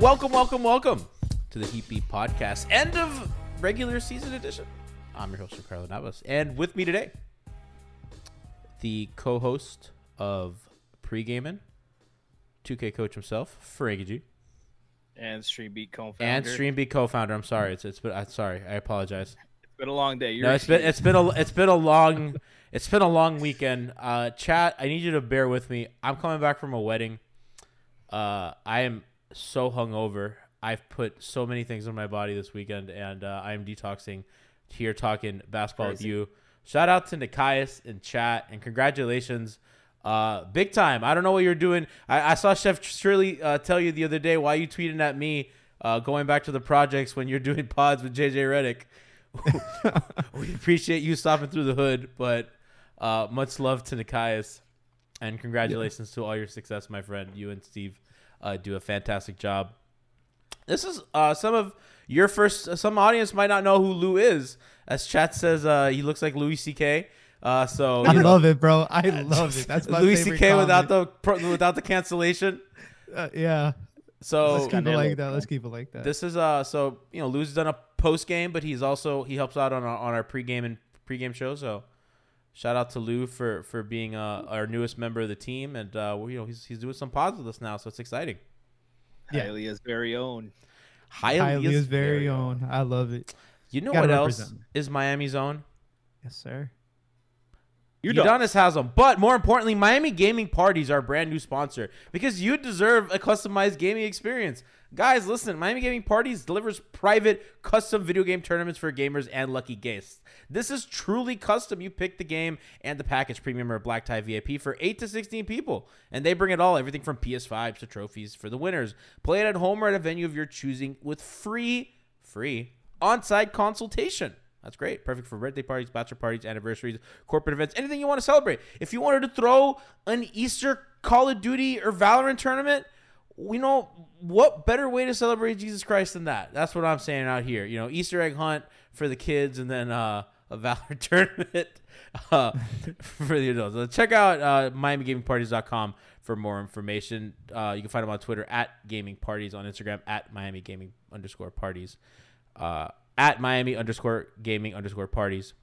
Welcome, welcome, welcome to the Heat Beat Podcast, end of regular season edition. I'm your host, Giancarlo Navas, and with me today, the co-host of Pregaming, 2K coach himself, Frankie G, and Streambeat co-founder. and Streambeat co-founder. I'm sorry, it's it's been I'm sorry, I apologize. It's been a long day. You're No, it's been it's been a it's been a long it's been a long weekend. Uh, chat, I need you to bear with me. I'm coming back from a wedding. Uh, I am so hungover. I've put so many things in my body this weekend, and uh, I am detoxing. Here talking basketball with you. Shout out to Nekias in chat, and congratulations, uh, big time. I don't know what you're doing. I, I saw Chef Shirley uh, tell you the other day why you tweeting at me, uh, going back to the projects when you're doing pods with JJ Redick. we appreciate you stopping through the hood, but uh, much love to Nekias, and congratulations to all your success, my friend. You and Steve uh, do a fantastic job. This is uh, some of your first. Some audience might not know who Lou is, as chat says. Uh, he looks like Louis C.K. Uh, so I know, love it, bro. I love it. That's my Louis C.K. without the pro- without the cancellation. Uh, yeah. So Let's keep it like that. Let's keep it like that. This is uh so you know Lou's done a post game, but he's also he helps out on our on our pregame and pregame show. So shout out to Lou for for being uh, our newest member of the team, and uh well, you know he's he's doing some pods with us now, so it's exciting. Yeah. Hialeah's very own. Highly Hialeah's very own. I love it. You know Gotta what else represent. is Miami's own? Yes, sir. Udonis Haslem, but more importantly, Miami Gaming Parties are our brand new sponsor because you deserve a customized gaming experience. Guys, listen, Miami Gaming Parties delivers private, custom video game tournaments for gamers and lucky guests. This is truly custom. You pick the game and the package premium or black tie VIP for 8 to 16 people, and they bring it all everything from PS5s to trophies for the winners. Play it at home or at a venue of your choosing with free, free on site consultation. That's great. Perfect for birthday parties, bachelor parties, anniversaries, corporate events, anything you want to celebrate. If you wanted to throw an Easter Call of Duty or Valorant tournament, we know what better way to celebrate Jesus Christ than that. That's what I'm saying out here. You know, Easter egg hunt for the kids and then uh, a Valor tournament uh, for the adults. So check out uh, MiamiGamingParties.com for more information. Uh, you can find them on Twitter at Gaming Parties, on Instagram at Miami Gaming underscore parties uh, at Miami underscore gaming underscore parties,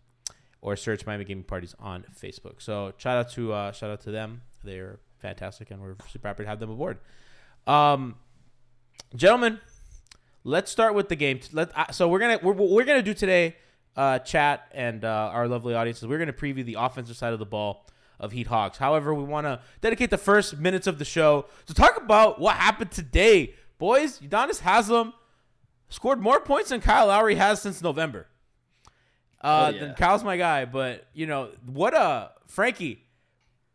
or search Miami Gaming Parties on Facebook. So shout out to uh, shout out to them. They're fantastic, and we're super happy to have them aboard. Um, gentlemen, let's start with the game. Let uh, so we're gonna we're, what we're gonna do today. Uh, chat and uh, our lovely audiences. We're gonna preview the offensive side of the ball of Heat Hawks. However, we want to dedicate the first minutes of the show to talk about what happened today, boys. Udonis Haslem scored more points than Kyle Lowry has since November. Uh, Oh, yeah. then Kyle's my guy, but you know what? Uh, Frankie,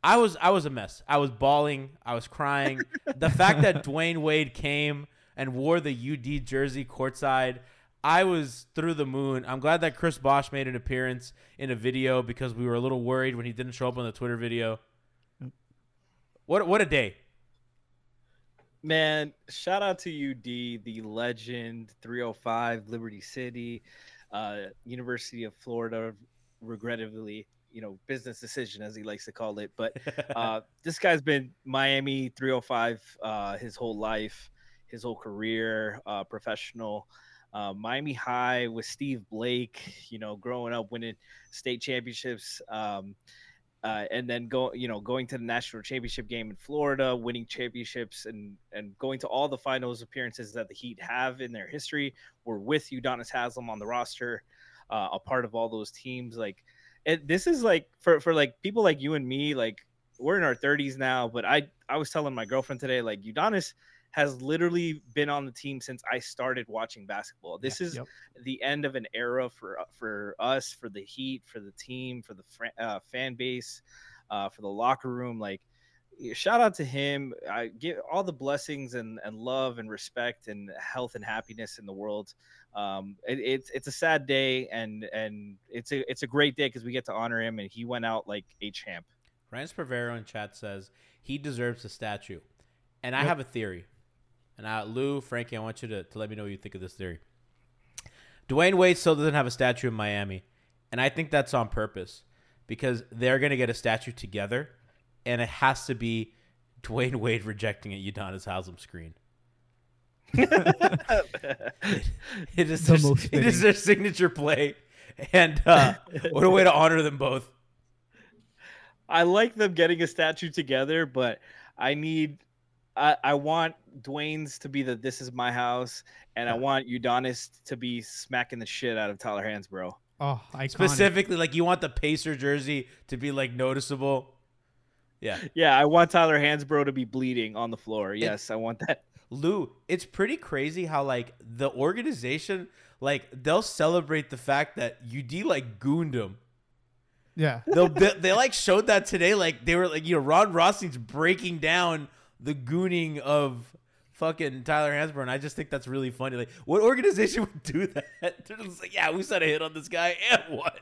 I was I was a mess. I was bawling. I was crying. the fact that Dwyane Wade came and wore the UD jersey courtside, I was through the moon. I'm glad that Chris Bosh made an appearance in a video because we were a little worried when he didn't show up on the Twitter video. What what a day! Man, shout out to UD, the legend, 305 Liberty City, uh, University of Florida. Regrettably, you know, business decision as he likes to call it. But uh, this guy's been Miami 305 uh, his whole life, his whole career, uh, professional. Uh, Miami High with Steve Blake, you know, growing up winning state championships. Um, uh, and then go you know going to the national championship game in Florida, winning championships and and going to all the finals appearances that the Heat have in their history. We're with Udonis Haslem on the roster, uh, a part of all those teams. Like, it, this is like for for like people like you and me. Like, we're in our 30s now, but I I was telling my girlfriend today, like Udonis has literally been on the team since I started watching basketball. This Yeah, is yep. the end of an era for for us, for the Heat, for the team, for the fran- uh, fan base, uh, for the locker room. Like, shout out to him. I give all the blessings and, and love and respect and health and happiness in the world. Um, it, it's it's a sad day and and it's a it's a great day because we get to honor him and he went out like a champ. Ryan Sparvero in chat says he deserves a statue, and I have a theory. And uh, Lou, Frankie, I want you to, to let me know what you think of this theory. Dwyane Wade still doesn't have a statue in Miami, and I think that's on purpose because they're going to get a statue together, and it has to be Dwyane Wade rejecting a Udonis Haslem screen. It is The their, most it is fitting. their signature play, and uh, what a way to honor them both. I like them getting a statue together, but I need I, I want Dwyane's to be the this is my house, and I want Udonis to be smacking the shit out of Tyler Hansbrough. Oh, iconic. Specifically, like you want the Pacer jersey to be like noticeable. Yeah. Yeah, I want Tyler Hansbrough to be bleeding on the floor. Yes, I want that. Lou, it's pretty crazy how like the organization like they'll celebrate the fact that UD like gooned him. Yeah. They'll, they they like showed that today. Like they were like you know Ron Rossing's breaking down the gooning of fucking Tyler Hansbrough, and I just think that's really funny. Like what organization would do that? They're just like, yeah, we set a hit on this guy, and what?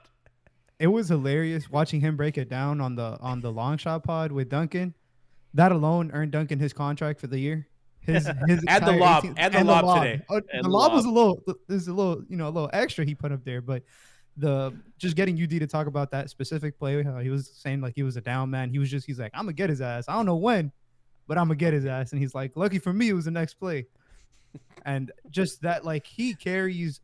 It was hilarious watching him break it down on the on the long shot pod with Duncan. That alone earned Duncan his contract for the year. His, his And the lob, 18 and the lob today. Oh, the the lob was a little there's a little you know a little extra he put up there, but the just getting UD to talk about that specific play, how he was saying like he was a down man. He was just he's like I'm gonna get his ass. I don't know when, but I'm gonna get his ass. And he's like, lucky for me, it was the next play. and just that like he carries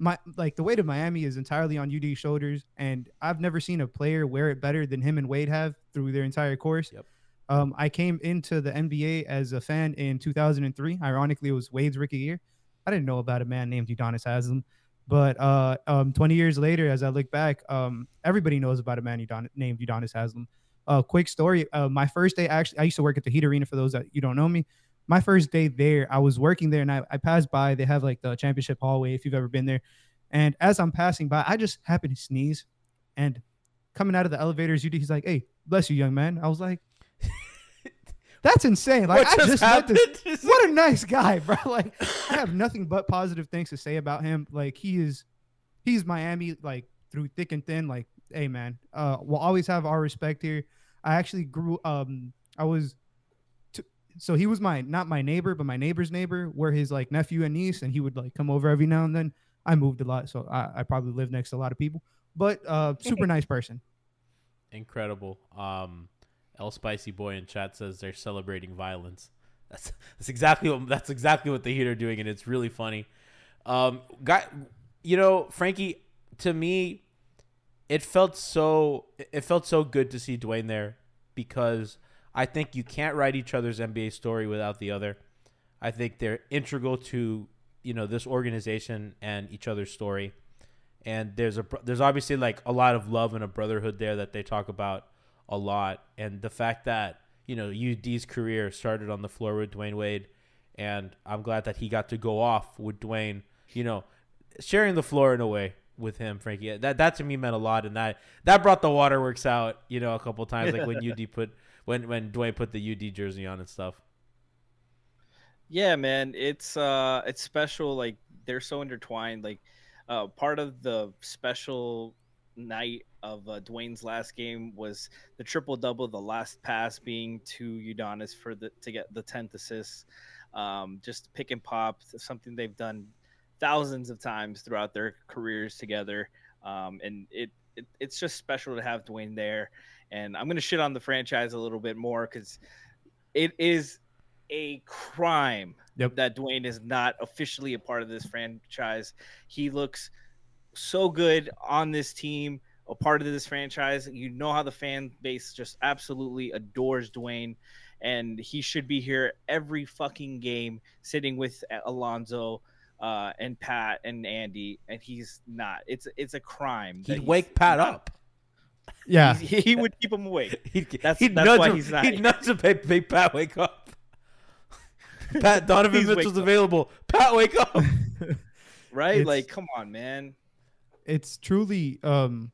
my like the weight of Miami is entirely on UD's shoulders, and I've never seen a player wear it better than him and Wade have through their entire course. Yep. Um, I came into the NBA as a fan in 2003. Ironically, it was Wade's rookie year. I didn't know about a man named Udonis Haslem, but uh, um, 20 years later, as I look back, um, everybody knows about a man Udon- named Udonis Haslem. Uh, quick story: uh, my first day, actually, I used to work at the Heat Arena. For those that you don't know me, my first day there, I was working there, and I, I passed by. They have like the championship hallway. If you've ever been there, and as I'm passing by, I just happened to sneeze, and coming out of the elevators, UD, he's like, "Hey, bless you, young man." I was like, "That's insane!" Like what I just just met this what a nice guy, bro. Like I have nothing but positive things to say about him. Like he is he's Miami like through thick and thin. Like, hey man, uh we'll always have our respect here. I actually grew um I was so he was my not my neighbor, but my neighbor's neighbor, were his like nephew and niece, and he would like come over every now and then. I moved a lot, so I, I probably lived next to a lot of people. But uh super nice person. Incredible. Um, El Spicy Boy in chat says they're celebrating violence. That's that's exactly what that's exactly what the Heat are doing, and it's really funny. Um, guy, you know, Frankie, to me, it felt so it felt so good to see Dwyane there because I think you can't write each other's NBA story without the other. I think they're integral to you know this organization and each other's story. And there's a there's obviously like a lot of love and a brotherhood there that they talk about a lot. And the fact that you know UD's career started on the floor with Dwyane Wade and I'm glad that he got to go off with Dwyane you know sharing the floor in a way with him Frankie. That that to me meant a lot and that that brought the waterworks out you know a couple times like when UD put when when Dwyane put the UD jersey on and stuff Yeah, man, it's uh, it's special. Like they're so intertwined. Like uh, part of the special night of uh, Dwyane's last game was the triple double. The last pass being to Udonis for the to get the tenth assist. Um, just pick and pop, something they've done thousands of times throughout their careers together. Um, and it, it it's just special to have Dwyane there. And I'm gonna shit on the franchise a little bit more because it is a crime Yep. that Dwyane is not officially a part of this franchise. He looks so good on this team, a part of this franchise. You know how the fan base just absolutely adores Dwyane, and he should be here every fucking game, sitting with Alonzo. Uh, and Pat and Andy, and he's not. It's it's a crime. He'd wake Pat up. Yeah. He, he would keep him awake. He'd, That's- he'd that's nudge why him, he's not He'd nudge him, make, make Pat wake up. Pat Donovan Please wake Mitchell's up. available. Pat, wake up. Right? It's- like, come on, man. it's truly um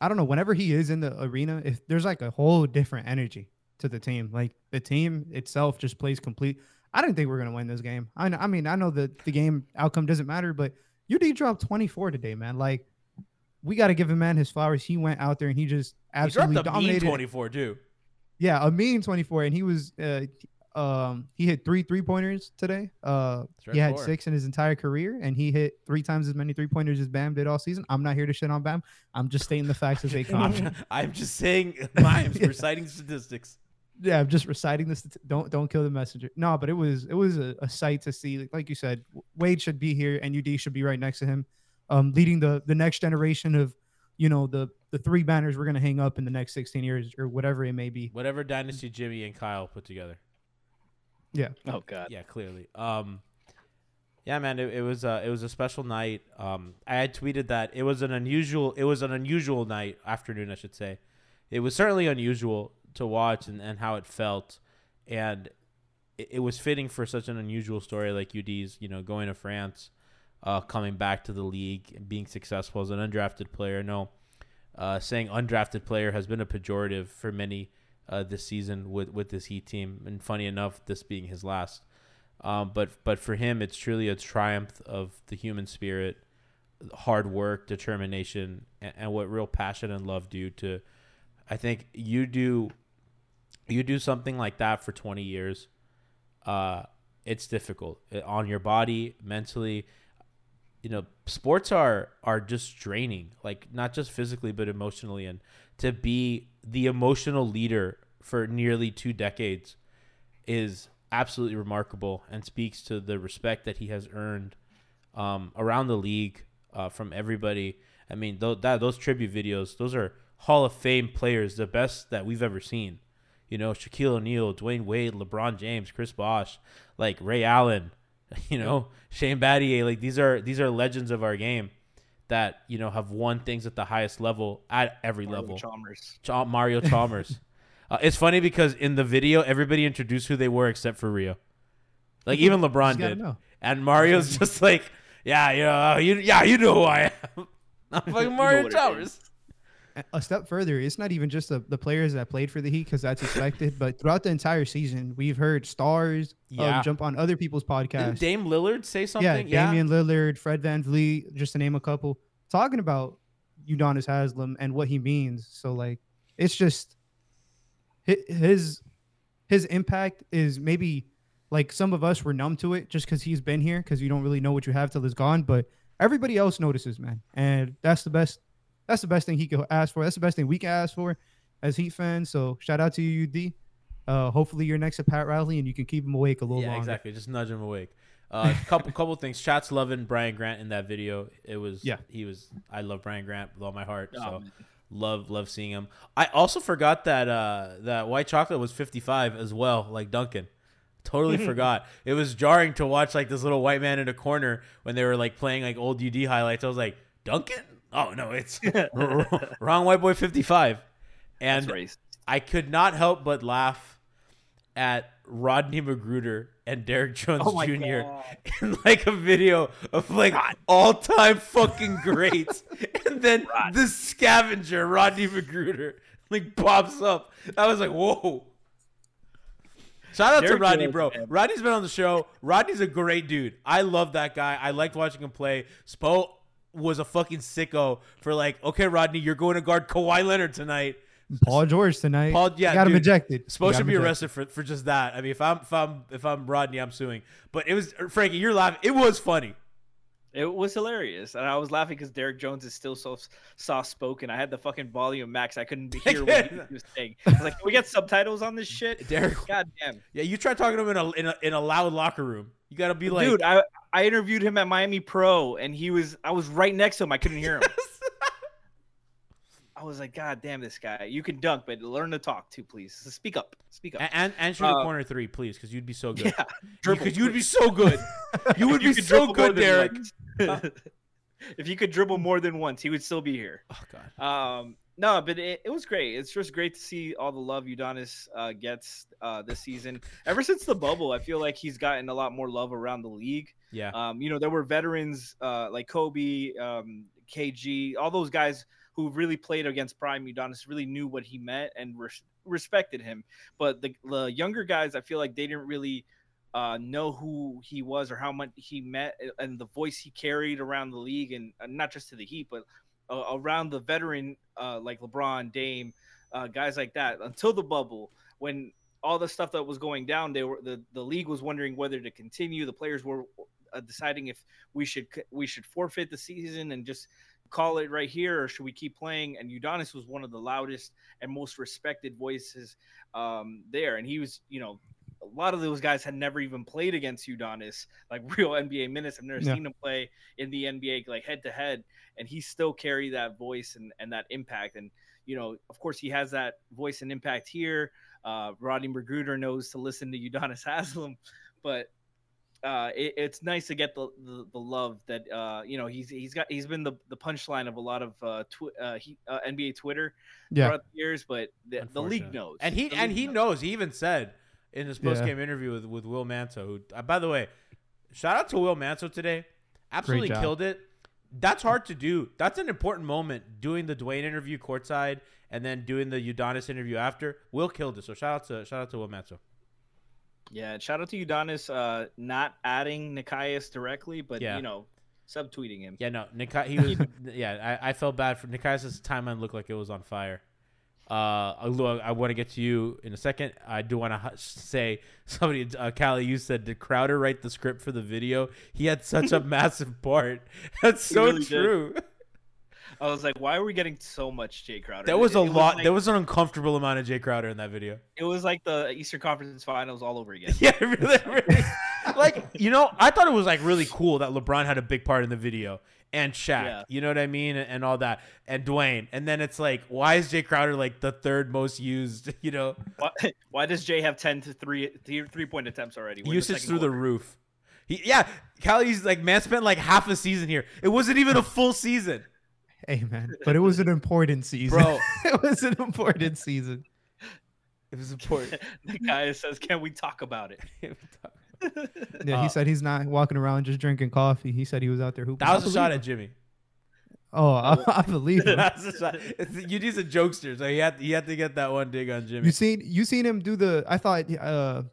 I don't know, whenever he is in the arena, if there's like a whole different energy to the team. Like the team itself just plays complete. I didn't think we are gonna win this game. I know, I mean, I know that the game outcome doesn't matter, but UD dropped 24 today, man. Like we got to give a man his flowers. He went out there and he just absolutely mean dominated. 24 too. Yeah, a mean 24, and he was uh, um he hit three three pointers today. Uh, he had Straightforward. six in his entire career, and he hit three times as many three pointers as Bam did all season. I'm not here to shit on Bam. I'm just stating the facts as they come. I'm, I'm just saying, I'm Yeah. reciting statistics. yeah, I'm just reciting this. Don't don't kill the messenger. No, but it was it was a, a sight to see. Like, like you said, Wade should be here, and UD should be right next to him, um, leading the the next generation of, you know, the the three banners we're gonna hang up in the next 16 years or whatever it may be. Whatever dynasty Jimmy and Kyle put together. Yeah, Oh God. Yeah, clearly. Um, yeah, man, it, it was uh, it was a special night. Um, I had tweeted that it was an unusual it was an unusual night afternoon, I should say. It was certainly unusual to watch and, and how it felt, and it, it was fitting for such an unusual story like UD's. You know, going to France, uh, coming back to the league and being successful as an undrafted player. No, uh, saying undrafted player has been a pejorative for many uh, this season with with this Heat team, and funny enough, this being his last. Um, but but for him, it's truly a triumph of the human spirit, hard work, determination, and, and what real passion and love do to. I think you do, you do something like that for twenty years. Uh, it's difficult uh, on your body, mentally. You know, sports are are just draining, like not just physically but emotionally, and to be the emotional leader for nearly two decades is absolutely remarkable and speaks to the respect that he has earned um, around the league uh, from everybody. I mean, th- that those tribute videos, those are Hall of Fame players, the best that we've ever seen. You know, Shaquille O'Neal, Dwyane Wade, LeBron James, Chris Bosh, like Ray Allen, you know, Shane Battier. Like these are these are legends of our game that you know have won things at the highest level at every Mario level. Chalmers. Cha- Mario Chalmers. uh, it's funny because in the video, everybody introduced who they were except for Rio. Like even LeBron Just did, know. and Mario's just like, yeah, yeah, you, yeah, you know who I am. I'm fucking Mario what it Chalmers. A- step further, it's not even just the, the players that played for the Heat because that's expected, but throughout the entire season, we've heard stars Yeah. um, jump on other people's Didn't podcasts. Dame Lillard say something? Yeah, Damian Lillard, Fred VanVleet, just to name a couple, talking about Udonis Haslem and what he means. So like, it's just his his impact is maybe like some of us were numb to it just because he's been here because you don't really know what you have till it's gone. But everybody else notices, man, and that's the best. That's the best thing he could ask for. That's the best thing we can ask for as Heat fans. So shout out to you, UD. Uh, hopefully you're next to Pat Riley and you can keep him awake a little longer. yeah, longer. exactly. Just nudge him awake. Uh, couple couple things. Chats loving Brian Grant in that video. It was Yeah. He was. I love Brian Grant with all my heart. Oh, so man. love love seeing him. I also forgot that uh that white chocolate was 55 as well, like Duncan. Totally forgot. It was jarring to watch like this little white man in a corner when they were like playing like old UD highlights. I was like, Duncan? Oh no, it's wrong white boy 55. And I could not help but laugh at Rodney McGruder and Derrick Jones Oh Jr. God. in like a video of like all time fucking greats. and then the scavenger, Rodney McGruder, like pops up. I was like, whoa. Shout out to Rodney, Jones, bro. man. Rodney's been on the show. Rodney's a great dude. I love that guy. I liked watching him play. Spo was a fucking sicko for like, okay, Rodney, you're going to guard Kawhi Leonard tonight. Paul George tonight. Paul- yeah, got him ejected. Supposed to be arrested for, for just that. I mean, if I'm if I'm if I'm Rodney, I'm suing. But it was Frankie, you're laughing. It was funny. It was hilarious, and I was laughing because Derrick Jones is still so soft spoken. I had the fucking volume max. I couldn't hear what he was saying. I was like, "Can we get subtitles on this shit?" Derrick, God damn, yeah, you try talking to him in a in a, in a loud locker room. You got to be like, dude! I I interviewed him at Miami Pro, and he was I was right next to him. I couldn't hear him. I was like, God damn, this guy! You can dunk, but learn to talk too, please. So speak up, speak up. and and, and shoot a Uh, corner three, please, because you'd be so good. yeah, Because you'd be so good. You would You be could so dribble more good, than Derrick. once. if you could dribble more than once, he would still be here. Oh god. Um, no, but it, it was great. It's just great to see all the love Udonis uh, gets uh, this season. Ever since the bubble, I feel like he's gotten a lot more love around the league. Yeah. Um, you know, there were veterans uh, like Kobe, um, KG, all those guys who really played against Prime Udonis, really knew what he meant and res- respected him. But the, the younger guys, I feel like they didn't really uh, know who he was or how much he met and the voice he carried around the league, and uh, not just to the Heat, but uh, around the veteran uh, like LeBron, Dame, uh, guys like that. Until the bubble, when all the stuff that was going down, they were the, the league was wondering whether to continue. The players were deciding if we should we should forfeit the season and just call it right here, or should we keep playing? And Udonis was one of the loudest and most respected voices um, there, and he was, you know. A lot of those guys had never even played against Udonis, like real NBA minutes. I've never Yeah. seen him play in the NBA like head to head, and he still carried that voice and, and that impact. And you know, of course, he has that voice and impact here. Uh, Rodney McGruder knows to listen to Udonis Haslem, but uh, it, it's nice to get the, the, the love that uh, you know he's he's got he's been the, the punchline of a lot of uh, tw- uh, he, uh, NBA Twitter Yeah. throughout the years, but the, the league knows, And he and league he knows. He even said in his post game interview with, with Will Manso, who uh, by the way, shout out to Will Manso today. Absolutely killed it. That's hard to do. That's an important moment doing the Dwyane interview courtside and then doing the Udonis interview after. Will killed it. So shout out to shout out to Will Manso. Yeah, shout out to Udonis, uh, not adding Nekias directly, but Yeah. you know, subtweeting him. Yeah, no, Nikai, he was. yeah, I, I felt bad for Nekias' timeline. Looked like it was on fire. Uh, Lou, I want to get to you in a second. I do want to say somebody, uh, Callie, you said did Crowder write the script for the video? He had such a massive part. That's so really true. I was like, why are we getting so much Jae Crowder? There was a it lot. like- there was an uncomfortable amount of Jae Crowder in that video. It was like the Eastern Conference Finals all over again. Yeah, really, really. like you know, I thought it was like really cool that LeBron had a big part in the video and Shaq. Yeah. You know what I mean, and all that, and Dwyane. And then it's like, why is Jae Crowder like the third most used? You know, Why, why does Jae have 10 to 3 three, three point attempts already? We're the usage second through the roof. He, yeah, Callie's like, man, spent like half a season here. It wasn't even a full season, Hey man, but it was an important season, bro. it was an important season. It was important. the guy says, "Can we talk about it?" Yeah, Uh, he said he's not walking around just drinking coffee. He said he was out there hooping. that was a shot at Jimmy. Oh, I, I believe him. That's a shot. It's, you need a jokester, so he had he had to get that one dig on Jimmy. You seen you seen him do the? I thought. Uh,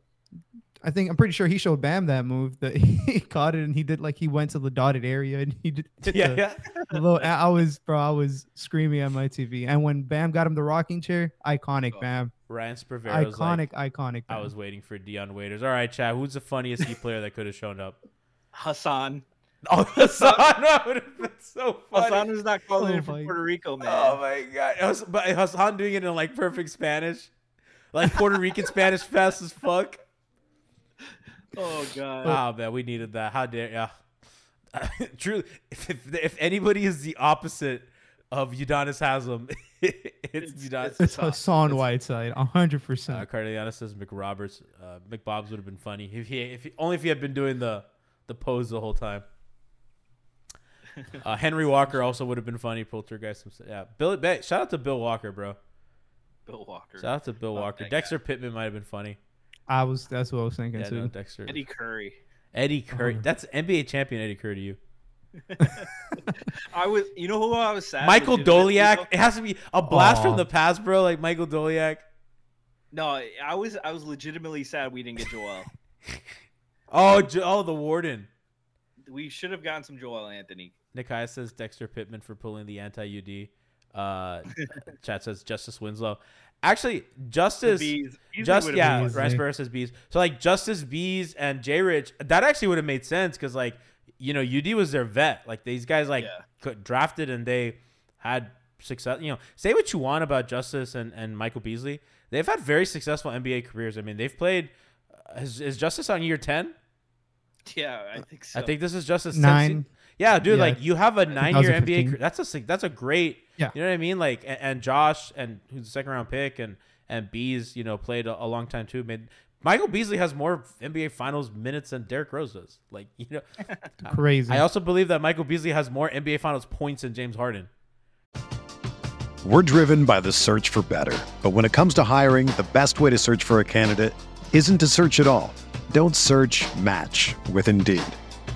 I think I'm pretty sure he showed Bam that move that he caught it and he did like he went to the dotted area and he did. did yeah, the- yeah. the little, I I was bro. I was screaming at my TV. And when Bam got him the rocking chair, iconic Oh. Bam, Ryan Spervero's iconic, like, iconic. I was waiting for Dion Waiters. All right, Chad. Who's the funniest Heat player that could have shown up? Hassan. Oh, Hassan. That would have been so funny. Hassan was not calling Oh in from Puerto Rico, man. Oh my god! Hus- But Hassan doing it in like perfect Spanish, like Puerto Rican Spanish, fast as fuck. Oh god. Oh man, we needed that. How dare yeah. Truly, if, if if anybody is the opposite of Udonis Haslem, it's, It's- Udonis. It's Hassan Whiteside, hundred Uh, percent. Cardiana says McRoberts. Uh, McBobs would have been funny if he, if he only if he had been doing the the pose the whole time. Uh, Henry Walker also would have been funny. Poltergeist. himself. Yeah, Bill. Shout out to Bill Walker, bro. Bill Walker. Shout out to Bill Walker. that guy. Dexter Pittman might have been funny. I was. That's what I was thinking Yeah, too. no, Dexter. Eddie Curry. Eddie Curry. Uh-huh. That's NBA champion Eddie Curry to you. I was. You know who I was sad. Michael legitimately, Doleac. It has to be a blast Aw. from the past, bro. Like Michael Doleac. No, I was I was legitimately sad we didn't get Joel. Oh, Jo- oh, the warden. we should have gotten some Joel Anthony. Nikai says Dexter Pittman for pulling the anti-UD. Uh, chat says Justice Winslow. Actually, Justice. Bees- Beasley Just yeah, been- Beasley. Ryan says Bees. So like Justice Bees and J Rich, that actually would have made sense because like you know UD was their vet. Like these guys like Yeah. drafted and they had success. You know, say what you want about Justice and and Michael Beasley, they've had very successful NBA careers. I mean, they've played. uh, Is, is Justice on year ten? Yeah, I think so. I think this is Justice Nine. Yeah, dude, Yeah. like you have a nine-year NBA. career. That's a that's a great. Yeah. you know what I mean. Like, and, and Josh and who's the second round pick and and Bees, you know, played a, a long time too. Made Michael Beasley has more NBA Finals minutes than Derrick Rose does. Like, you know, Crazy. I also believe that Michael Beasley has more NBA Finals points than James Harden. We're driven by the search for better. But when it comes to hiring, the best way to search for a candidate isn't to search at all. Don't search match with Indeed.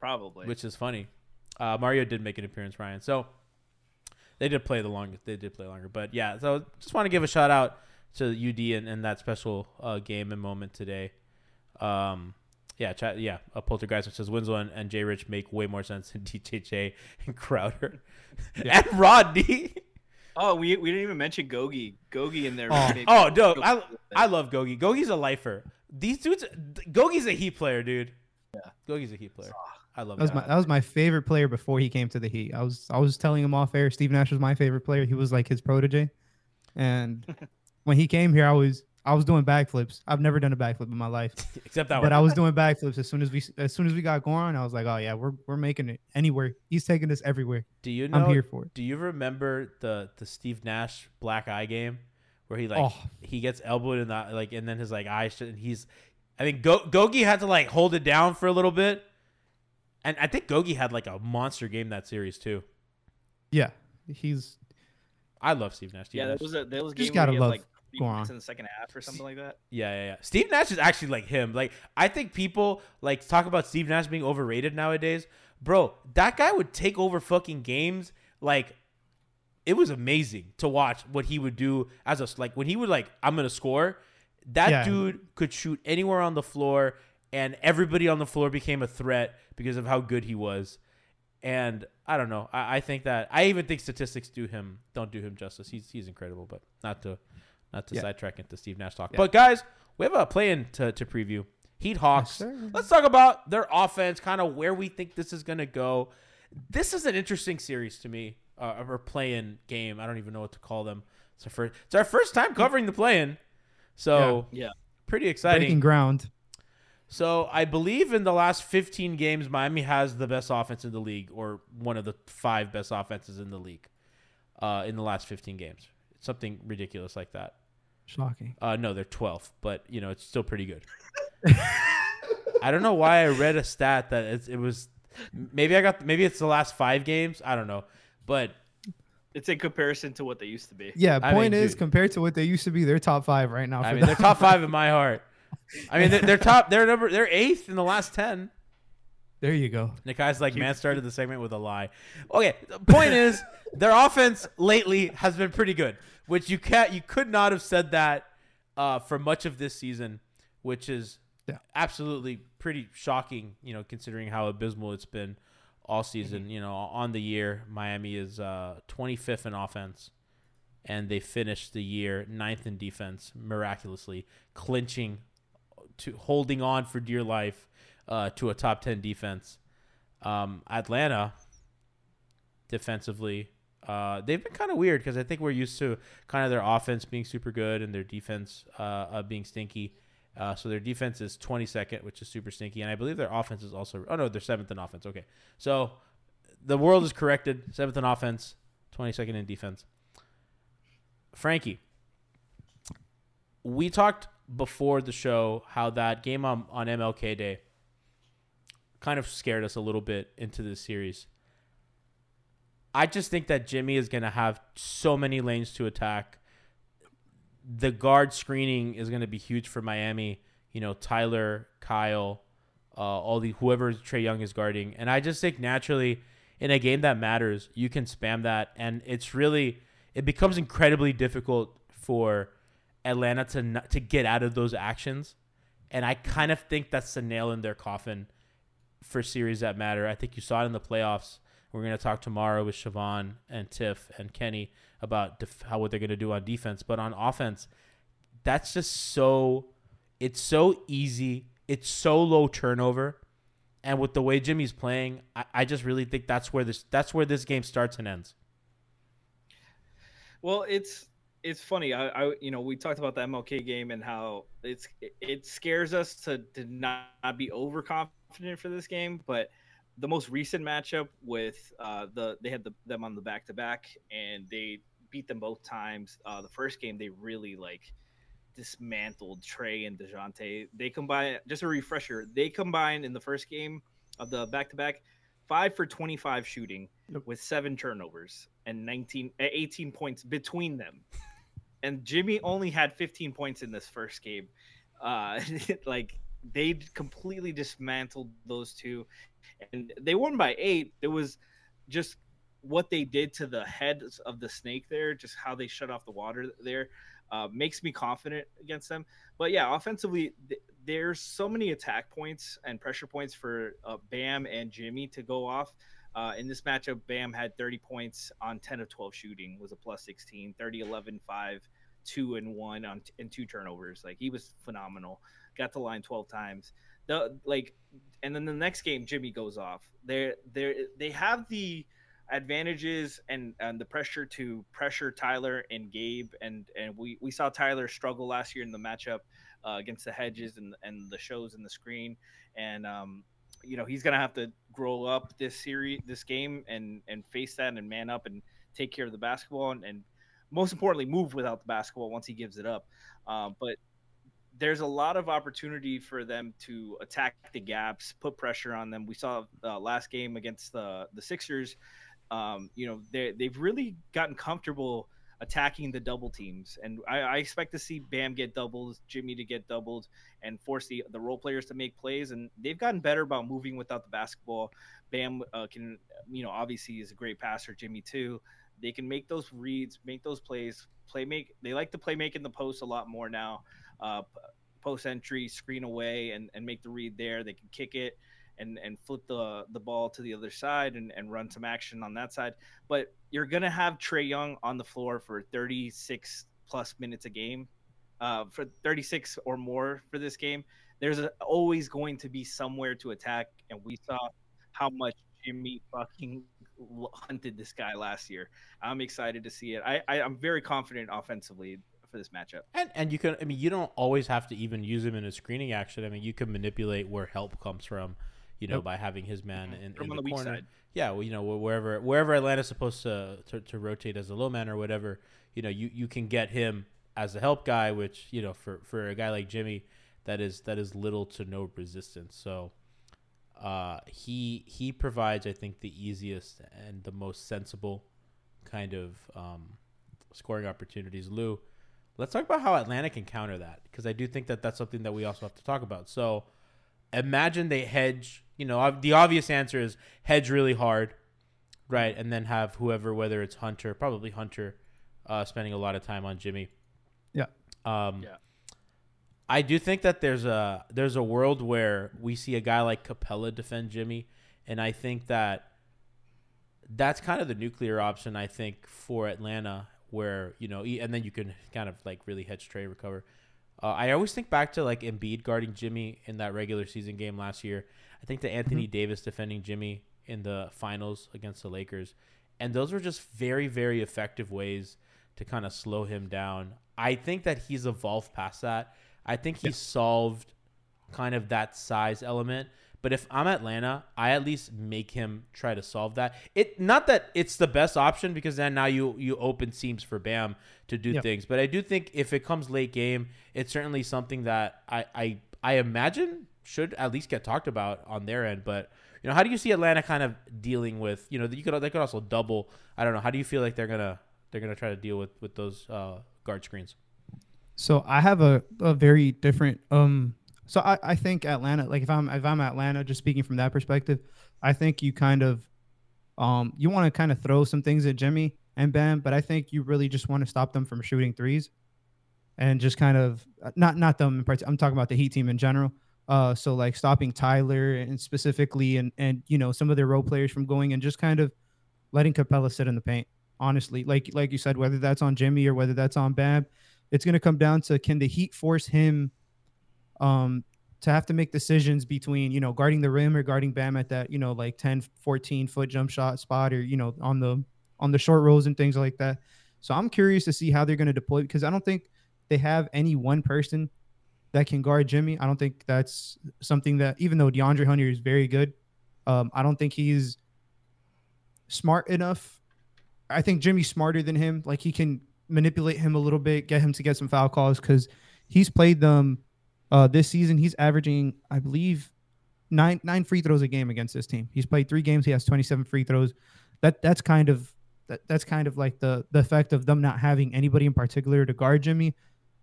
Probably. which is funny. Uh, Mario did make an appearance, Ryan. So they did play the longest. They did play longer, but yeah. So just want to give a shout out to UD and, and that special uh, game and moment today. Um, yeah, chat, yeah. A poltergeist which says Winslow and, and J Rich make way more sense than DJJ and Crowder and Rodney. oh, we, we didn't even mention Gogi. Gogi in there. Oh. Oh, no, I I love Gogi. Gogi's a lifer. These dudes, Gogi's a Heat player, dude. Yeah, Gogi's a Heat player. I love That was that. my that was my favorite player before he came to the Heat. I was I was telling him off air. Steve Nash was my favorite player. He was like his protege, and when he came here, I was I was doing backflips. I've never done a backflip in my life, Except that but one. I was doing backflips as soon as we as soon as we got going. I was like, oh yeah, we're we're making it anywhere. He's taking us everywhere. Do you know? I'm here for it. Do you remember the the Steve Nash black eye game where he like Oh. he gets elbowed in the like and then his like eye sh- and he's I mean Go- Gogi had to like hold it down for a little bit, and I think Gogi had like a monster game that series too. Yeah, he's I love Steve Nash. Steve Yeah, Nash. that was a that was a Just game gotta where he had love like three Goran. in the second half or something like that. Yeah, yeah, yeah. Steve Nash is actually like him. Like I think people like talk about Steve Nash being overrated nowadays. Bro, that guy would take over fucking games. Like it was amazing to watch what he would do as a like when he would like I'm gonna score. That Yeah. dude could shoot anywhere on the floor, and everybody on the floor became a threat because of how good he was. And I don't know. I, I think that I even think statistics do him don't do him justice. He's he's incredible, but not to not to Yeah. sidetrack into Steve Nash talk. Yeah. But guys, we have a play-in to, to preview. Heat Hawks. sir. Let's talk about their offense, kind of where we think this is gonna go. This is an interesting series to me, uh, or play-in game. I don't even know what to call them. It's our first. It's our first time covering the play-in, so Yeah. pretty exciting. breaking ground. So I believe in the last 15 games, Miami has the best offense in the league, or one of the five best offenses in the league, uh, in the last 15 games. It's something ridiculous like that. Shocking. Uh, no, they're 12th, but you know it's still pretty good. I don't know why I read a stat that it's, it was maybe I got maybe it's the last five games. I don't know, but It's in comparison to what they used to be. Yeah, I point mean, is, dude- compared to what they used to be, they're top five right now. I mean, they're top five in my heart. I mean, they're, they're top. They're number. They're eighth in the last ten. There you go. Nikai's like, man, started the segment with a lie. Okay, the point is, their offense lately has been pretty good, which you can't, you could not have said that uh, for much of this season, which is Yeah. absolutely pretty shocking, you know, considering how abysmal it's been all season. You know, on the year, Miami is uh, 25th in offense, and they finished the year ninth in defense, miraculously clinching to holding on for dear life uh, to a top 10 defense. Um, Atlanta, defensively, uh, they've been kind of weird because I think we're used to kind of their offense being super good and their defense uh, uh, being stinky. Uh, so their defense is 22nd, which is super stinky, and I believe their offense is also. Oh no, they're seventh in offense. Okay, so the world is corrected. Seventh in offense, 22nd in defense. Frankie, we talked before the show how that game on, on MLK Day kind of scared us a little bit into this series. I just think that Jimmy is going to have so many lanes to attack. The guard screening is going to be huge for Miami. You know, Tyler, Kyle, uh, all the whoever Trae Young is guarding, and I just think naturally in a game that matters, you can spam that, and it's really it becomes incredibly difficult for Atlanta to to get out of those actions, and I kind of think that's the nail in their coffin for series that matter. I think you saw it in the playoffs. We're going to talk tomorrow with Siobhan and Tiff and Kenny about def- how what they're going to do on defense, but on offense, that's just so it's so easy. It's so low turnover, and with the way Jimmy's playing, I, I just really think that's where this that's where this game starts and ends. Well, it's it's funny. I, I you know we talked about the MLK game and how it's it scares us to to not, be overconfident for this game, but the most recent matchup with uh, the they had the, them on the back to back and they beat them both times. Uh, the first game they really like dismantled Trae and Dejounte. They combine just a refresher. They combined in the first game of the back to back five for twenty five shooting with seven turnovers and 19 uh, 18 points between them. And Jimmy only had 15 points in this first game. Uh, like they completely dismantled those two, and they won by eight. It was just what they did to the heads of the snake there, just how they shut off the water there, uh, makes me confident against them. But yeah, offensively, th- there's so many attack points and pressure points for uh, Bam and Jimmy to go off. Uh, in this matchup, Bam had 30 points on 10 of 12 shooting, was a plus 16, 30, 11, 5, 2 and 1 on and two turnovers. Like he was phenomenal. Got the line 12 times. The like and then the next game Jimmy goes off. They they they have the advantages and and the pressure to pressure Tyler and Gabe and and we we saw Tyler struggle last year in the matchup uh, against the hedges and and the shows in the screen and um you know he's gonna have to grow up this series this game and and face that and man up and take care of the basketball and, and most importantly move without the basketball once he gives it up. Um, but there's a lot of opportunity for them to attack the gaps put pressure on them. We saw uh, last game against the the sixers um, you know they, they've really gotten comfortable attacking the double teams. And I, I expect to see bam get doubled jimmy to get doubled and force the, the role players to make plays. And they've gotten better about moving without the basketball. Bam uh, can you know obviously is a great passer jimmy too. They can make those reads make those plays play make they like to play make in the post a lot more now. Uh, post entry screen away and, and make the read there. They can kick it and and flip the the ball to the other side and, and run some action on that side. But you're gonna have Trae Young on the floor for 36 plus minutes a game, uh, for 36 or more for this game. There's a, always going to be somewhere to attack, and we saw how much Jimmy fucking hunted this guy last year. I'm excited to see it. I, I I'm very confident offensively for this matchup. And and you can I mean you don't always have to even use him in a screening action. I mean you can manipulate where help comes from, you know, Yep. by having his man in, in the, the corner. Yeah, well, you know, wherever wherever Atlanta's supposed to, to to rotate as a low man or whatever, you know, you, you can get him as a help guy, which you know for for a guy like Jimmy, that is that is little to no resistance. So. Uh, he he provides, I think, the easiest and the most sensible kind of um, scoring opportunities. Lou, let's talk about how Atlanta can counter that because I do think that that's something that we also have to talk about. So imagine they hedge. You know, the obvious answer is hedge really hard, right, and then have whoever, whether it's Hunter, probably Hunter, uh, spending a lot of time on Jimmy. Yeah. Um, Yeah. I do think that there's a there's a world where we see a guy like Capela defend Jimmy, and I think that that's kind of the nuclear option. I think for Atlanta, where you know, e- and then you can kind of like really hedge trade recover. Uh, I always think back to like Embiid guarding Jimmy in that regular season game last year. I think to Anthony mm-hmm. Davis defending Jimmy in the finals against the Lakers, and those were just very very effective ways to kind of slow him down. I think that he's evolved past that. I think he's solved kind of that size element. But if I'm Atlanta, I at least make him try to solve that. It not that it's the best option because then now you you open seams for Bam to do Yep. things. But I do think if it comes late game, it's certainly something that I I I imagine should at least get talked about on their end. But you know, how do you see Atlanta kind of dealing with you know you could they could also double. I don't know. How do you feel like they're gonna they're gonna try to deal with with those uh, guard screens? So I have a, a very different um so I, I think Atlanta like if I'm if I'm Atlanta just speaking from that perspective, I think you kind of um you want to kind of throw some things at Jimmy and Bam, but I think you really just want to stop them from shooting threes and just kind of not not them in particular. I'm talking about the Heat team in general. Uh so like stopping Tyler and specifically and and you know some of their role players from going and just kind of letting Capela sit in the paint. Honestly, like like you said, whether that's on Jimmy or whether that's on Bam, it's going to come down to can the Heat force him um to have to make decisions between, you know, guarding the rim or guarding Bam at that, you know, like 10, 14 foot jump shot spot or, you know, on the on the short rolls and things like that. So I'm curious to see how they're going to deploy because I don't think they have any one person that can guard Jimmy. I don't think that's something that even though De'Andre Hunter is very good, um, I don't think he's smart enough. I think Jimmy's smarter than him. Like he can manipulate him a little bit, get him to get some foul calls because he's played them uh, this season. He's averaging, I believe, nine nine free throws a game against this team. He's played three games. He has 27 free throws. That that's kind of that, that's kind of like the the effect of them not having anybody in particular to guard Jimmy.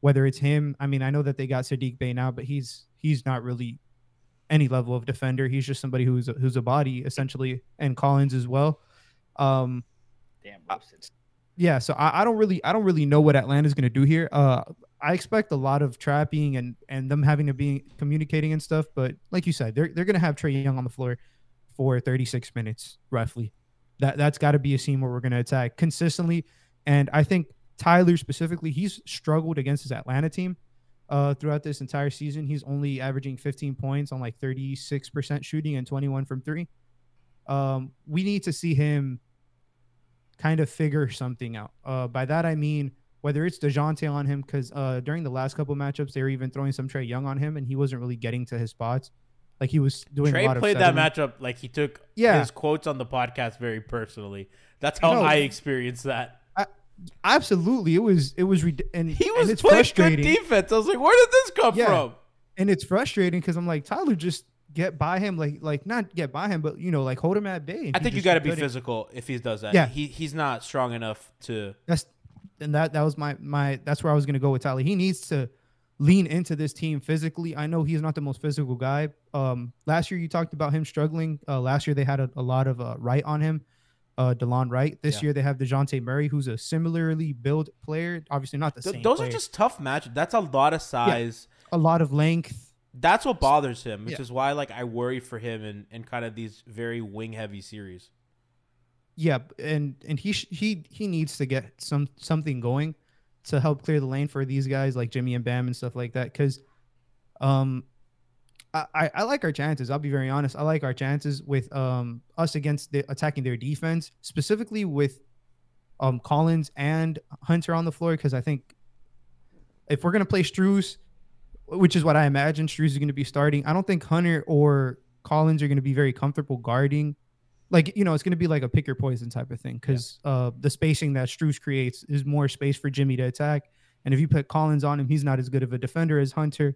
Whether it's him, I mean, I know that they got Saddiq Bey now, but he's he's not really any level of defender. He's just somebody who's a, who's a body essentially, and Collins as well. Um, Damn roasted. yeah, so I, I don't really I don't really know what Atlanta's gonna do here. Uh I expect a lot of trapping and and them having to be communicating and stuff, but like you said, they're they're gonna have Trae Young on the floor for 36 minutes roughly. That that's got to be a scene where we're gonna attack consistently, and I think Tyler specifically he's struggled against his Atlanta team uh throughout this entire season. He's only averaging 15 points on like 36% shooting and 21 from three. Um, we need to see him kind of figure something out. Uh, by that I mean whether it's Dejounte on him, because uh, during the last couple matchups they were even throwing some Trae Young on him, and he wasn't really getting to his spots. Like he was doing a Trae played that matchup like he took Yeah. his quotes on the podcast very personally. That's how No. I experienced that. Absolutely, it was it was and He and was it's playing good defense. I was like, where did this come Yeah. from? and it's frustrating because I'm like Tyler, just get by him, like like not get by him, but you know, like hold him at bay. I think you got to be physical if he does that. Yeah. he he's not strong enough to. That's and that that was my my that's where I was gonna go with Tyler. He needs to lean into this team physically. I know he's not the most physical guy. Um, last year you talked about him struggling. Uh, last year they had a, a lot of uh, right on him. Uh, Delon Wright. This Yeah. year they have Dejounte Murray, who's a similarly built player. Obviously not the Th- same. those player. are just tough matches. That's a lot of size. a lot of length. That's what bothers him, which Yeah. is why like I worry for him in, in kind of these very wing heavy series. Yeah, and and he sh- he he needs to get some something going to help clear the lane for these guys like Jimmy and Bam and stuff like that. Because, um, I, I like our chances. I'll be very honest. I like our chances with um us against the attacking their defense, specifically with um Collins and Hunter on the floor. Because I think if we're gonna play Strus, which is what I imagine Strus is gonna be starting, I don't think Hunter or Collins are gonna be very comfortable guarding like you know it's going to be like a pick your poison type of thing because uh the spacing that Strus creates is more space for Jimmy to attack and if you put Collins on him he's not as good of a defender as Hunter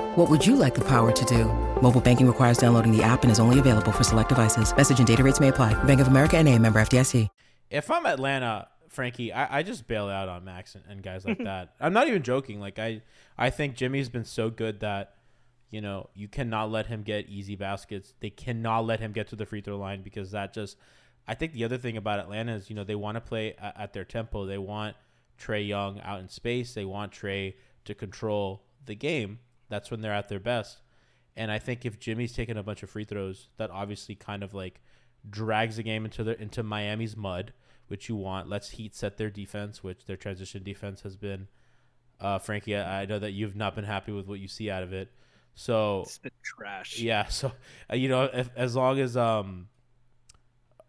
What would you like the power to do? Mobile banking requires downloading the app and is only available for select devices. Message and data rates may apply. Bank of America and a member FDIC. If I'm Atlanta, Frankie, I, I just bail out on Max and, and guys like that. I'm not even joking. Like I, I think Jimmy's been so good that, you know, you cannot let him get easy baskets. They cannot let him get to the free throw line because that just. I think the other thing about Atlanta is, you know, they want to play at, at their tempo. They want Trae Young out in space. They want Trae to control the game. That's when they're at their best. And I think if Jimmy's taking a bunch of free throws, that obviously kind of like drags the game into the into Miami's mud, which you want. Let's heat set their defense, which their transition defense has been. Uh, Frankie, I, I know that you've not been happy with what you see out of it. So It's been trash. yeah, so uh, you know, if, as long as um,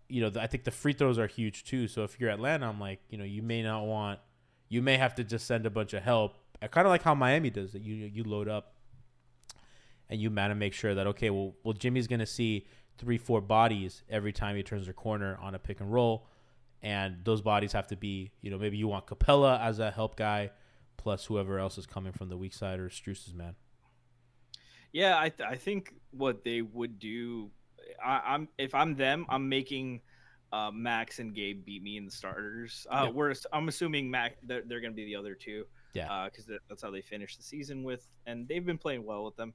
you know, I think the free throws are huge too. So if you're Atlanta, I'm like, you know, you may not want, you may have to just send a bunch of help, I kind of like how Miami does it. You you load up, and you man make sure that okay, well, well, Jimmy's gonna see three, four bodies every time he turns a corner on a pick and roll, and those bodies have to be, you know, maybe you want Capela as a help guy, plus whoever else is coming from the weak side or Strus's man. Yeah, I th- I think what they would do, I, I'm if I'm them, I'm making uh, Max and Gabe beat me in the starters. Uh, Yeah. We're I'm assuming Mac they're, they're going to be the other two. Yeah. because that's how they finished the season with, and they've been playing well with them.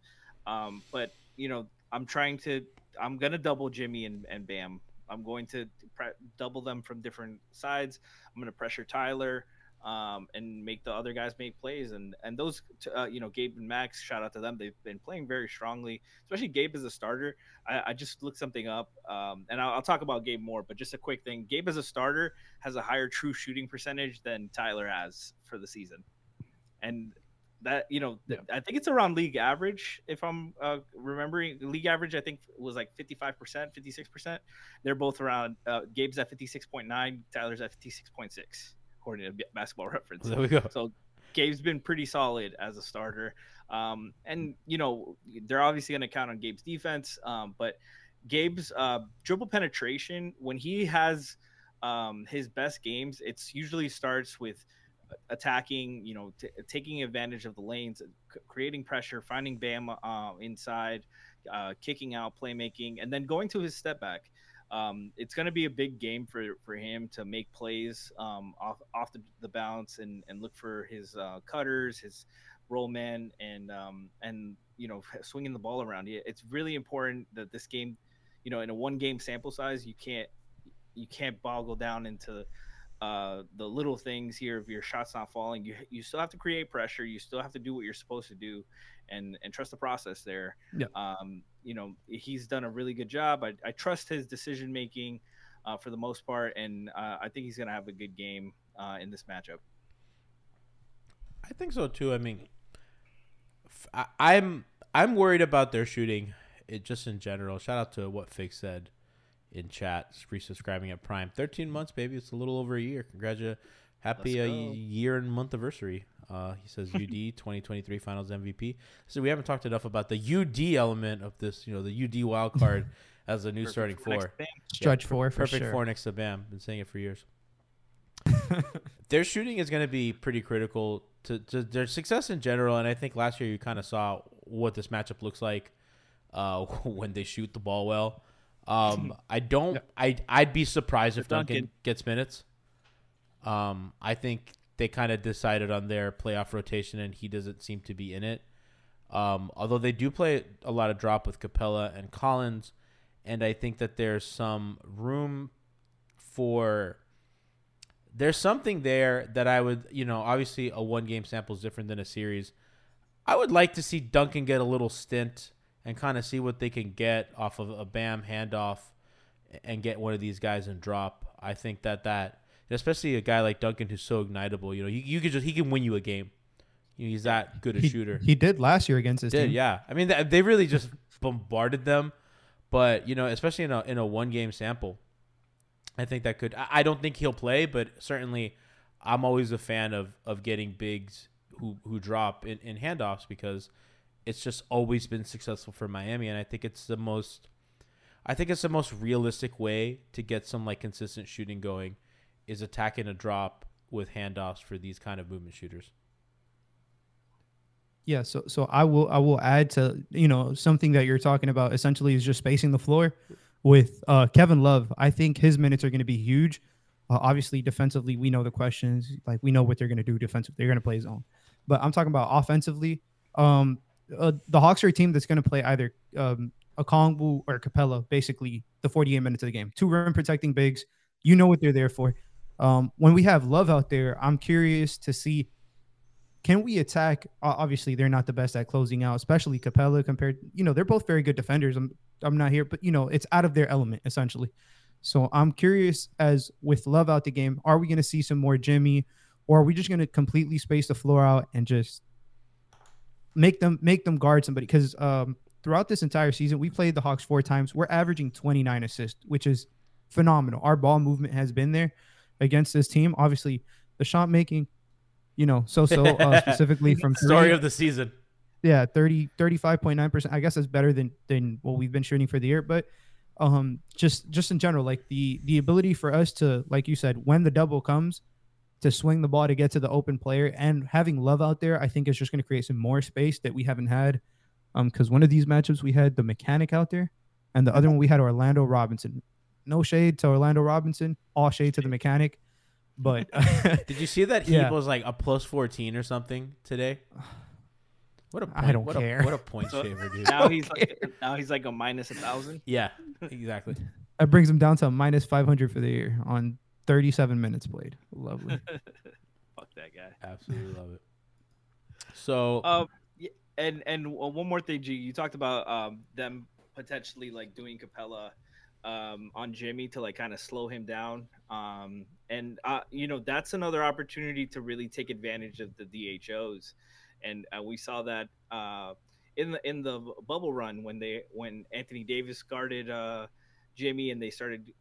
Um, but you know, I'm trying to, I'm gonna double Jimmy and, and Bam. I'm going to pre- double them from different sides. I'm gonna pressure Tyler, um, and make the other guys make plays. And and those, t- uh, you know, Gabe and Max, shout out to them. They've been playing very strongly, especially Gabe as a starter. I, I just looked something up, um, and I'll, I'll talk about Gabe more. But just a quick thing: Gabe as a starter has a higher true shooting percentage than Tyler has for the season and that you know th- i think it's around league average if i'm uh, remembering. League average i think was like 55% 56% they're both around uh, gabe's at 56.9 tyler's at 56.6 according to basketball reference. There we go. so gabe's been pretty solid as a starter. Um, and you know they're obviously going to count on gabe's defense um, but gabe's uh, dribble penetration when he has um, his best games it's usually starts with attacking, you know, t- taking advantage of the lanes, c- creating pressure, finding Bam uh, inside, uh, kicking out, playmaking, and then going to his step back. Um, it's going to be a big game for, for him to make plays um, off off the, the bounce and, and look for his uh, cutters, his roll man, and um, and you know swinging the ball around. It's really important that this game, you know, in a one game sample size, you can't you can't boggle down into uh, the little things here if your shot's not falling you you still have to create pressure you still have to do what you're supposed to do and and trust the process there Yeah. um you know he's done a really good job i, I trust his decision making uh, for the most part and uh, i think he's gonna have a good game uh, in this matchup I think so too. I mean, I, am I'm worried about their shooting, it just in general. Shout out to what Fig said in chat, resubscribing at Prime. 13 months, baby. It's a little over a year. Congratulations. Happy uh, year and month anniversary. Uh, he says UD 2023 Finals MVP. So we haven't talked enough about the UD element of this. You know, the UD wild card as a new Perfect starting four. band. Stretch four for Perfect sure. four next to Bam. Been saying it for years. their shooting is going to be pretty critical to, to their success in general. And I think last year you kind of saw what this matchup looks like uh, when they shoot the ball well. Um, I don't. I I'd be surprised if Duncan, Duncan. gets minutes. Um, I think they kind of decided on their playoff rotation, and he doesn't seem to be in it. Um, although they do play a lot of drop with Capela and Collins, and I think that there's some room for there's something there that I would, you know, obviously a one game sample is different than a series. I would like to see Duncan get a little stint and kind of see what they can get off of a Bam handoff and get one of these guys and drop. I think that that, especially a guy like Duncan who's so ignitable, you know, you, you could just he can win you a game. You know, he's that good a He, shooter. he did last year against his did team. yeah. I mean, they, really just bombarded them, but you know, especially in a in a one game sample, I think that could. I, I don't think he'll play, but certainly, I'm always a fan of of getting bigs who who drop in, in handoffs because it's just always been successful for Miami, and I think it's the most. I think it's the most realistic way to get some like consistent shooting going, is attacking a drop with handoffs for these kind of movement shooters. Yeah, so so I will I will add to you know something that you're talking about essentially is just spacing the floor with uh, Kevin Love. I think his minutes are going to be huge. Uh, obviously, defensively, we know the questions. Like we know what they're going to do defensively. They're going to play zone, but I'm talking about offensively. Um, uh, the Hawks are a team that's going to play either um, a Kongwu or Capela, basically the 48 minutes of the game. Two rim protecting bigs. You know what they're there for. Um, when we have Love out there, I'm curious to see can we attack? Obviously, they're not the best at closing out, especially Capela compared. You know, they're both very good defenders. I'm I'm not here, but you know, it's out of their element essentially. So I'm curious as with Love out the game, are we going to see some more Jimmy, or are we just going to completely space the floor out and just make them make them guard somebody? Because um, throughout this entire season, we played the Hawks four times. We're averaging 29 assists, which is phenomenal. Our ball movement has been there against this team. Obviously, the shot making, you know, so so uh, specifically from Story of the season. Yeah, 30 35.9%. I guess that's better than than what we've been shooting for the year, but um just just in general like the the ability for us to like you said when the double comes to swing the ball to get to the open player and having love out there I think is just going to create some more space that we haven't had um cuz one of these matchups we had the mechanic out there and the other one we had Orlando Robinson. No shade to Orlando Robinson, all shade to the mechanic, but Did you see that he Yeah. was like a plus 14 or something today? What a I point, I don't what care. A, what a point So- shaver, dude. Now he's like, now he's like a minus a thousand. Yeah, exactly. that brings him down to a minus 500 for the year on 37 minutes played. Lovely. Fuck that guy. Absolutely love it. So Um, yeah, and and uh, one more thing, G. You talked about um them potentially like doing Capela um on Jimmy to like kind of slow him down. Um, and uh, you know that's another opportunity to really take advantage of the DHOs, and uh, we saw that uh in the in the bubble run when they when Anthony Davis guarded uh Jimmy and they started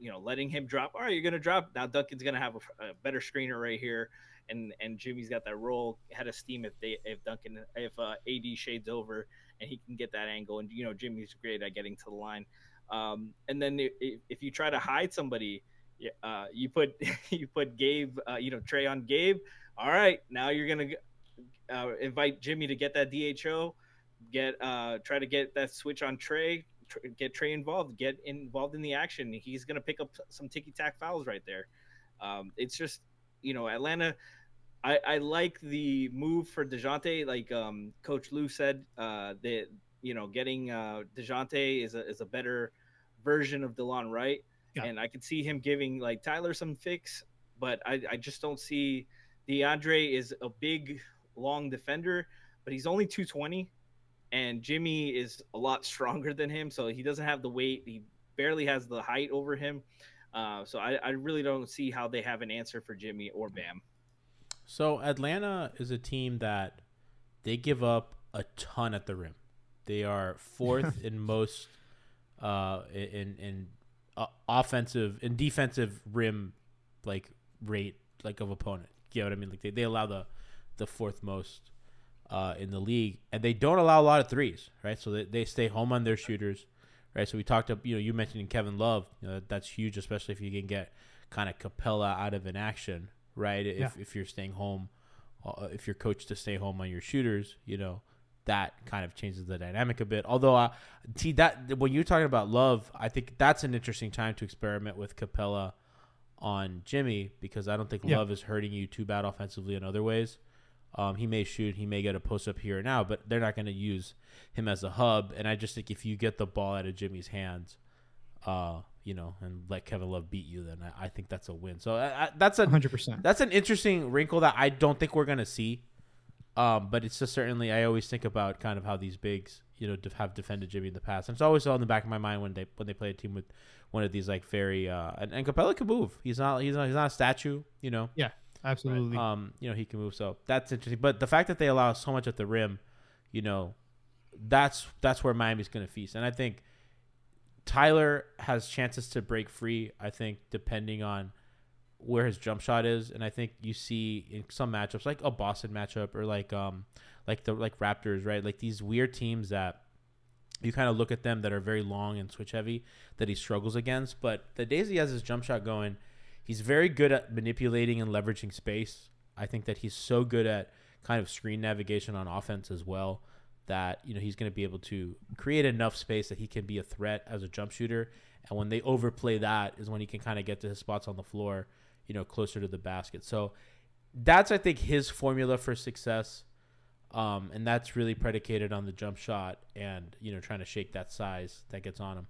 you know letting him drop. All right, you're gonna drop now. Duncan's gonna have a, a better screener right here and and Jimmy's got that roll head of steam if they if Duncan if uh, AD shades over and he can get that angle and you know Jimmy's great at getting to the line. Um, and then i- i- if you try to hide somebody, uh, you put you put Gabe, uh, you know Trae on Gabe. All right, now you're gonna uh, invite Jimmy to get that DHO, get uh, try to get that switch on Trae, tr- get Trae involved, get involved in the action. He's gonna pick up some ticky tack fouls right there. Um, it's just you know Atlanta. I, I like the move for Dejounte. Like um, Coach Lou said, uh, that you know getting uh, Dejounte is a is a better version of Delon Wright, Yeah. and I could see him giving like Tyler some fix, but I, I just don't see DeAndre is a big long defender, but he's only 220, and Jimmy is a lot stronger than him, so he doesn't have the weight. He barely has the height over him. Uh, so I, I really don't see how they have an answer for Jimmy or Bam. So Atlanta is a team that they give up a ton at the rim. They are fourth in most uh, in in uh, offensive and defensive rim like rate like of opponent. You know what I mean? Like they, they allow the the fourth most uh, in the league, and they don't allow a lot of threes, right? So they, they stay home on their shooters, right? So we talked up, you know, you mentioned Kevin Love, you know, that's huge, especially if you can get kind of Capela out of an action, right? If Yeah. if you're staying home, uh, if you're coached to stay home on your shooters, you know, that kind of changes the dynamic a bit. Although, uh, see that when you're talking about Love, I think that's an interesting time to experiment with Capela on Jimmy because I don't think Yeah. Love is hurting you too bad offensively in other ways. Um, he may shoot, he may get a post up here and now, but they're not going to use him as a hub. And I just think if you get the ball out of Jimmy's hands, uh, you know, and let Kevin Love beat you, then I, I think that's a win. So I, I, that's a 100%. that's an interesting wrinkle that I don't think we're going to see. Um, but it's just certainly I always think about kind of how these bigs, you know, have defended Jimmy in the past, and it's always on the back of my mind when they when they play a team with one of these like very uh, and, and Capela can move. He's not he's not he's not a statue, you know. Yeah, absolutely. Um, you know, he can move. So that's interesting. But the fact that they allow so much at the rim, you know, that's that's where Miami's going to feast. And I think Tyler has chances to break free. I think depending on where his jump shot is, and I think you see in some matchups like a Boston matchup or like um like the like Raptors, right? Like these weird teams that you kind of look at them that are very long and switch heavy that he struggles against. But the days he has his jump shot going, he's very good at manipulating and leveraging space. I think that he's so good at kind of screen navigation on offense as well that you know he's going to be able to create enough space that he can be a threat as a jump shooter. And when they overplay that is when he can kind of get to his spots on the floor, you know, closer to the basket. So that's I think his formula for success. Um, and that's really predicated on the jump shot and you know trying to shake that size that gets on him.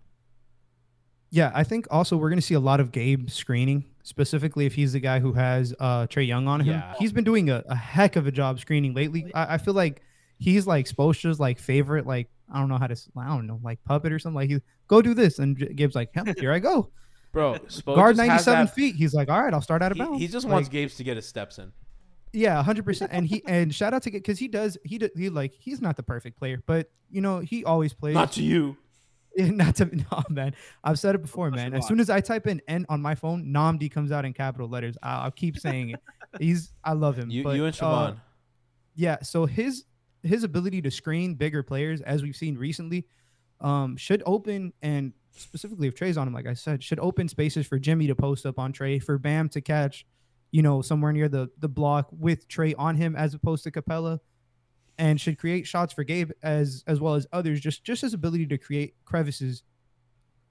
Yeah, I think also we're going to see a lot of Gabe screening, specifically if he's the guy who has uh, Trae Young on him. Yeah. He's been doing a, a heck of a job screening lately. I, I feel like he's like Spoelstra's like favorite, like I don't know how to, s- I don't know, like puppet or something. Like he go do this, and J- Gabe's like, hell, here I go. Bro, Spo Guard 97 feet. He's like, all right, I'll start out of He, bounds. he just Like, wants Gabe's to get his steps in. Yeah, hundred percent. And he and shout out to get because he does he do, he like he's not the perfect player, but you know he always plays. Not to you. Not to no man. I've said it before, man. As soon as I type in N on my phone, Namdi comes out in capital letters. I'll, I'll keep saying it. He's I love him. You, but, you and uh, yeah, so his his ability to screen bigger players, as we've seen recently, um, should open and specifically if Trae's on him, like I said, should open spaces for Jimmy to post up on Trae, for Bam to catch, you know, somewhere near the the block with Trae on him as opposed to Capela, and should create shots for Gabe as as well as others. Just just his ability to create crevices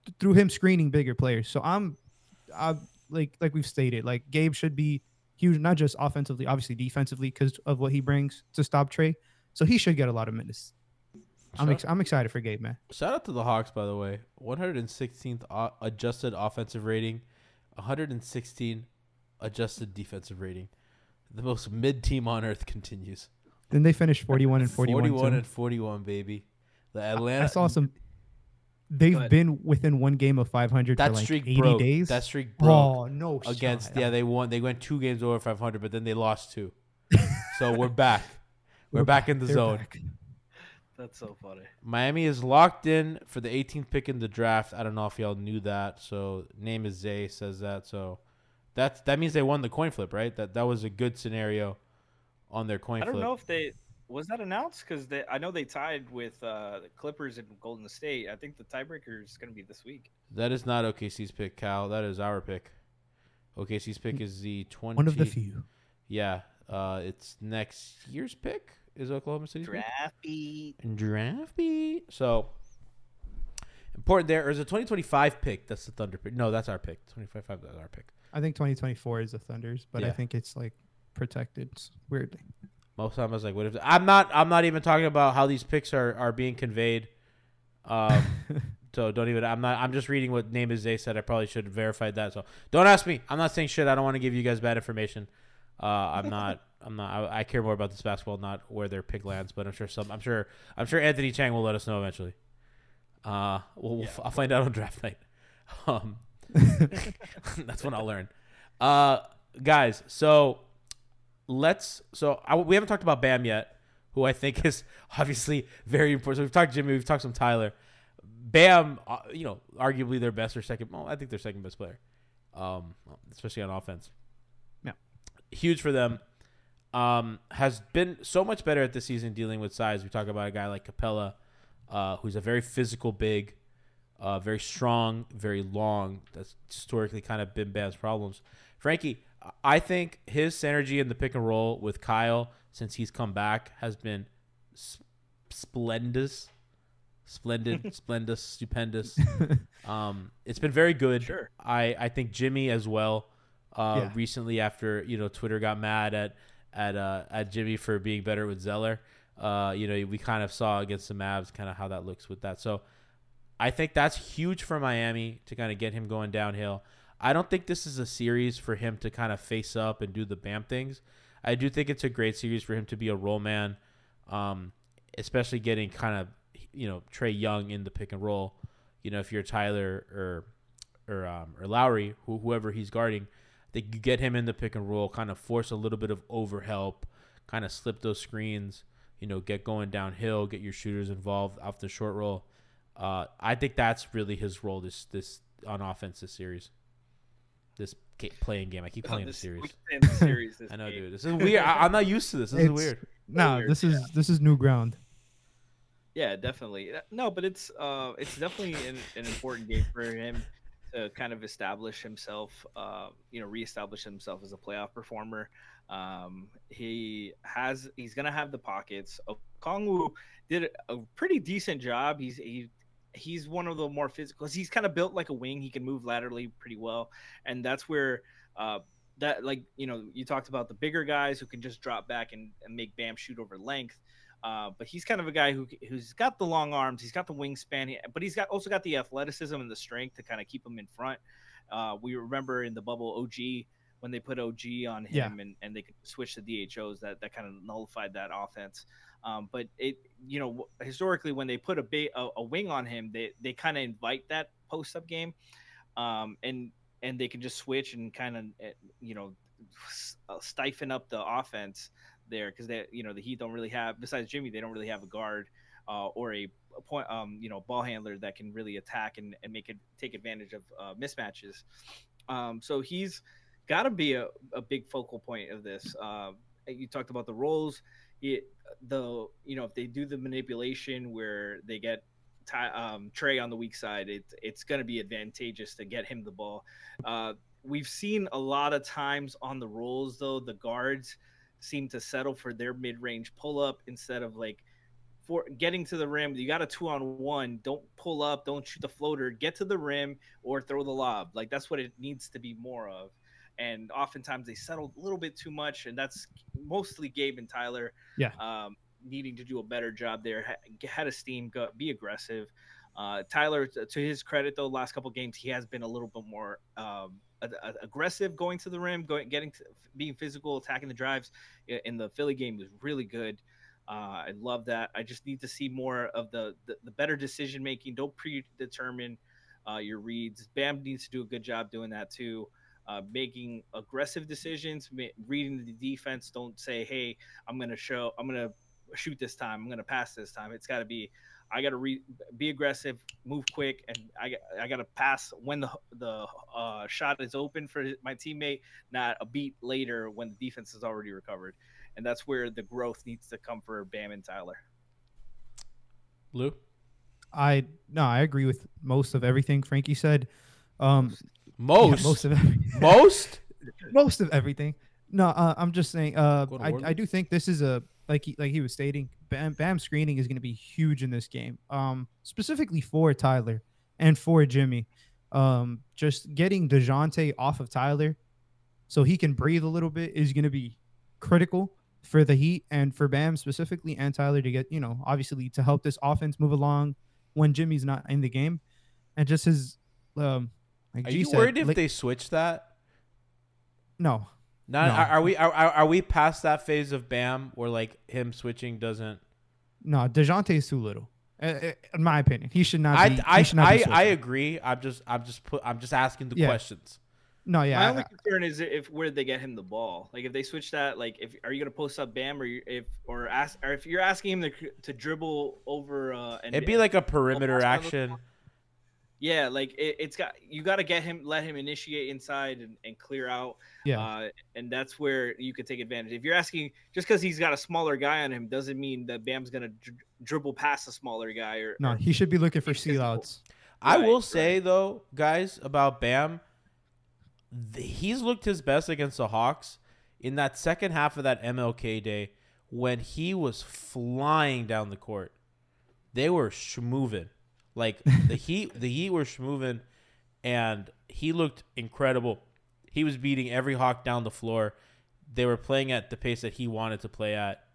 th- through him screening bigger players. So I'm, I like like we've stated, like Gabe should be huge, not just offensively, obviously defensively because of what he brings to stop Trae. So he should get a lot of minutes. I'm ex- I'm excited for Gabe, man. Shout out to the Hawks, by the way. 116th o- adjusted offensive rating, 116 adjusted defensive rating. The most mid team on earth continues. Then they finished 41 and 41. 41 too. and 41, baby. The I Atlanta. saw some. They've been within one game of 500 that for like streak 80 broke. days. That streak broke oh no! against. shot. Yeah, they won. They went two games over 500, but then they lost two. so we're back. We're, We're back in the They're zone. back. That's so funny. Miami is locked in for the 18th pick in the draft. I don't know if y'all knew that. So name is Zay says that. So that's that means they won the coin flip, right? That that was a good scenario on their coin I don't flip. know if they was that announced because I know they tied with uh, the Clippers and Golden State. I think the tiebreaker is going to be this week. That is not OKC's pick, Cal. That is our pick. OKC's pick is the 20. One of the few. Yeah, uh, it's next year's pick is Oklahoma City's pick. Draft beat. Draft beat. So important there. Or is a 2025 pick? That's the Thunder pick. No, that's our pick. 2025 that's our pick. I think 2024 is the Thunders, but I think it's like protected s- weirdly. Most time I was like, "What if?" I'm not. I'm not even talking about how these picks are are being conveyed. Um, so don't even. I'm not. I'm just reading what name is they said. I probably should have verified that. So don't ask me. I'm not saying shit. I don't want to give you guys bad information. Uh, I'm not. I'm not. I, I care more about this basketball, not where their pick lands. But I'm sure some. I'm sure. I'm sure Anthony Chiang will let us know eventually. Uh, we'll, we'll f- I'll find out on draft night. Um, that's when I'll learn. Uh, guys, so let's. So I, we haven't talked about Bam yet, who I think is obviously very important. So we've talked Jimmy, we've talked some Tyler. Bam, uh, you know, arguably their best or second. Well, I think their second best player, um, especially on offense. Yeah. huge for them. Um, has been so much better at this season dealing with size. We talk about a guy like Capela, uh, who's a very physical big, uh, very strong, very long. That's historically kind of been Bam's problems. Frankie, I think his synergy in the pick and roll with Kyle since he's come back has been s- splendid, splendid, splendid, stupendous. Um, it's been very good. Sure. I I think Jimmy as well. Uh, Yeah. recently after you know Twitter got mad at at uh at Jimmy for being better with Zeller. Uh, you know we kind of saw against the Mavs kind of how that looks with that. So I think that's huge for Miami to kind of get him going downhill. I don't think this is a series for him to kind of face up and do the Bam things. I do think it's a great series for him to be a role man, um, especially getting kind of you know Trae Young in the pick and roll. You know if you're Tyler or or um, or Lowry, who, whoever he's guarding, think you get him in the pick and roll, kind of force a little bit of overhelp, kind of slip those screens. You know, get going downhill, get your shooters involved off the short roll. Uh, I think that's really his role this this on offense this series. This ga- playing game. I keep playing the This- series. we can say the series this I know, game. dude. This is weird. I, I'm not used to this. This is weird. No, weird, this is this is new ground. Yeah, definitely. Uh, No, but it's uh, it's definitely an, an important game for him to kind of establish himself. Uh, you know, reestablish himself as a playoff performer. Um, he has he's gonna have the pockets. Okongwu did a pretty decent job. He's he. He's one of the more physical. He's kind of built like a wing. He can move laterally pretty well, and that's where uh, that like you know you talked about the bigger guys who can just drop back and, and make Bam shoot over length. Uh, but he's kind of a guy who who's got the long arms, he's got the wingspan, but he's got also got the athleticism and the strength to kind of keep him in front. Uh, we remember in the bubble OG when they put OG on him Yeah. and, and they could switch to DHOs that that kind of nullified that offense. Um, but it you know historically when they put a big a, a wing on him, they they kind of invite that post up game, um, and and they can just switch and kind of you know uh, stifle up the offense there because they you know the Heat don't really have besides Jimmy they don't really have a guard uh, or a, a point um you know ball handler that can really attack and, and make it take advantage of uh, mismatches. Um, so he's got to be a, a big focal point of this. Uh, you talked about the roles. It, the you know if they do the manipulation where they get um, Trae on the weak side, it's it's going to be advantageous to get him the ball. Uh, we've seen a lot of times on the rolls though the guards seem to settle for their mid-range pull-up instead of like for getting to the rim. You got a two on one. Don't pull up. Don't shoot the floater. Get to the rim or throw the lob. Like that's what it needs to be more of. And oftentimes they settle a little bit too much, and that's mostly Gabe and Tyler. Yeah. Um, needing to do a better job there. Ha- Had a steam, go, be aggressive. Uh, Tyler, to his credit, though, last couple games he has been a little bit more um, a- a- aggressive, going to the rim, going, getting, to, being physical, attacking the drives. In the Philly game was really good. Uh, I love that. I just need to see more of the the, the better decision making. Don't predetermine uh, your reads. Bam needs to do a good job doing that too. Uh, making aggressive decisions, ma- reading the defense. Don't say, "Hey, I'm gonna show, I'm gonna shoot this time, I'm gonna pass this time." It's got to be, I gotta re- be aggressive, move quick, and I got- I gotta pass when the the uh, shot is open for my teammate, not a beat later when the defense has already recovered. And that's where the growth needs to come for Bam and Tyler. Lou? I no, I agree with most of everything Frankie said. Um, yeah, Most. most of everything. Most? most of everything. No, uh, I'm just saying. Uh, I, I do think this is a like he, like he was stating. Bam, Bam screening is going to be huge in this game. Um, specifically for Tyler and for Jimmy. Um, just getting Dejounte off of Tyler, so he can breathe a little bit, is going to be critical for the Heat and for Bam specifically and Tyler to get you know obviously to help this offense move along when Jimmy's not in the game, and just his um. Like Are G you said, worried if like- they switch that? no Not, No. are, are we are, are are we past that phase of Bam where like him switching doesn't? No, Dejounte is too little. Uh, uh, in my opinion, he should not. I be, I he should not be I, I agree. I'm just I'm just put I'm just asking the Yeah. questions. No, yeah, My I- only concern is if where did they get him the ball. Like if they switch that, like if are you gonna post up Bam or if or ask or if you're asking him to to dribble over uh and It'd be like a perimeter pass on action. Yeah, like it, it's got you got to get him, let him initiate inside and, and clear out. yeah, Uh, and that's where you could take advantage. If you're asking, just because he's got a smaller guy on him, doesn't mean that Bam's gonna dri- dribble past a smaller guy. Or no, or- he should be looking for he's physical. seal-outs. I Right, will right. say though, guys, about Bam, th- he's looked his best against the Hawks in that second half of that MLK day when he was flying down the court. They were schmoving. Like the Heat, the Heat were schmoving, and he looked incredible. He was beating every Hawk down the floor. They were playing at the pace that he wanted to play at.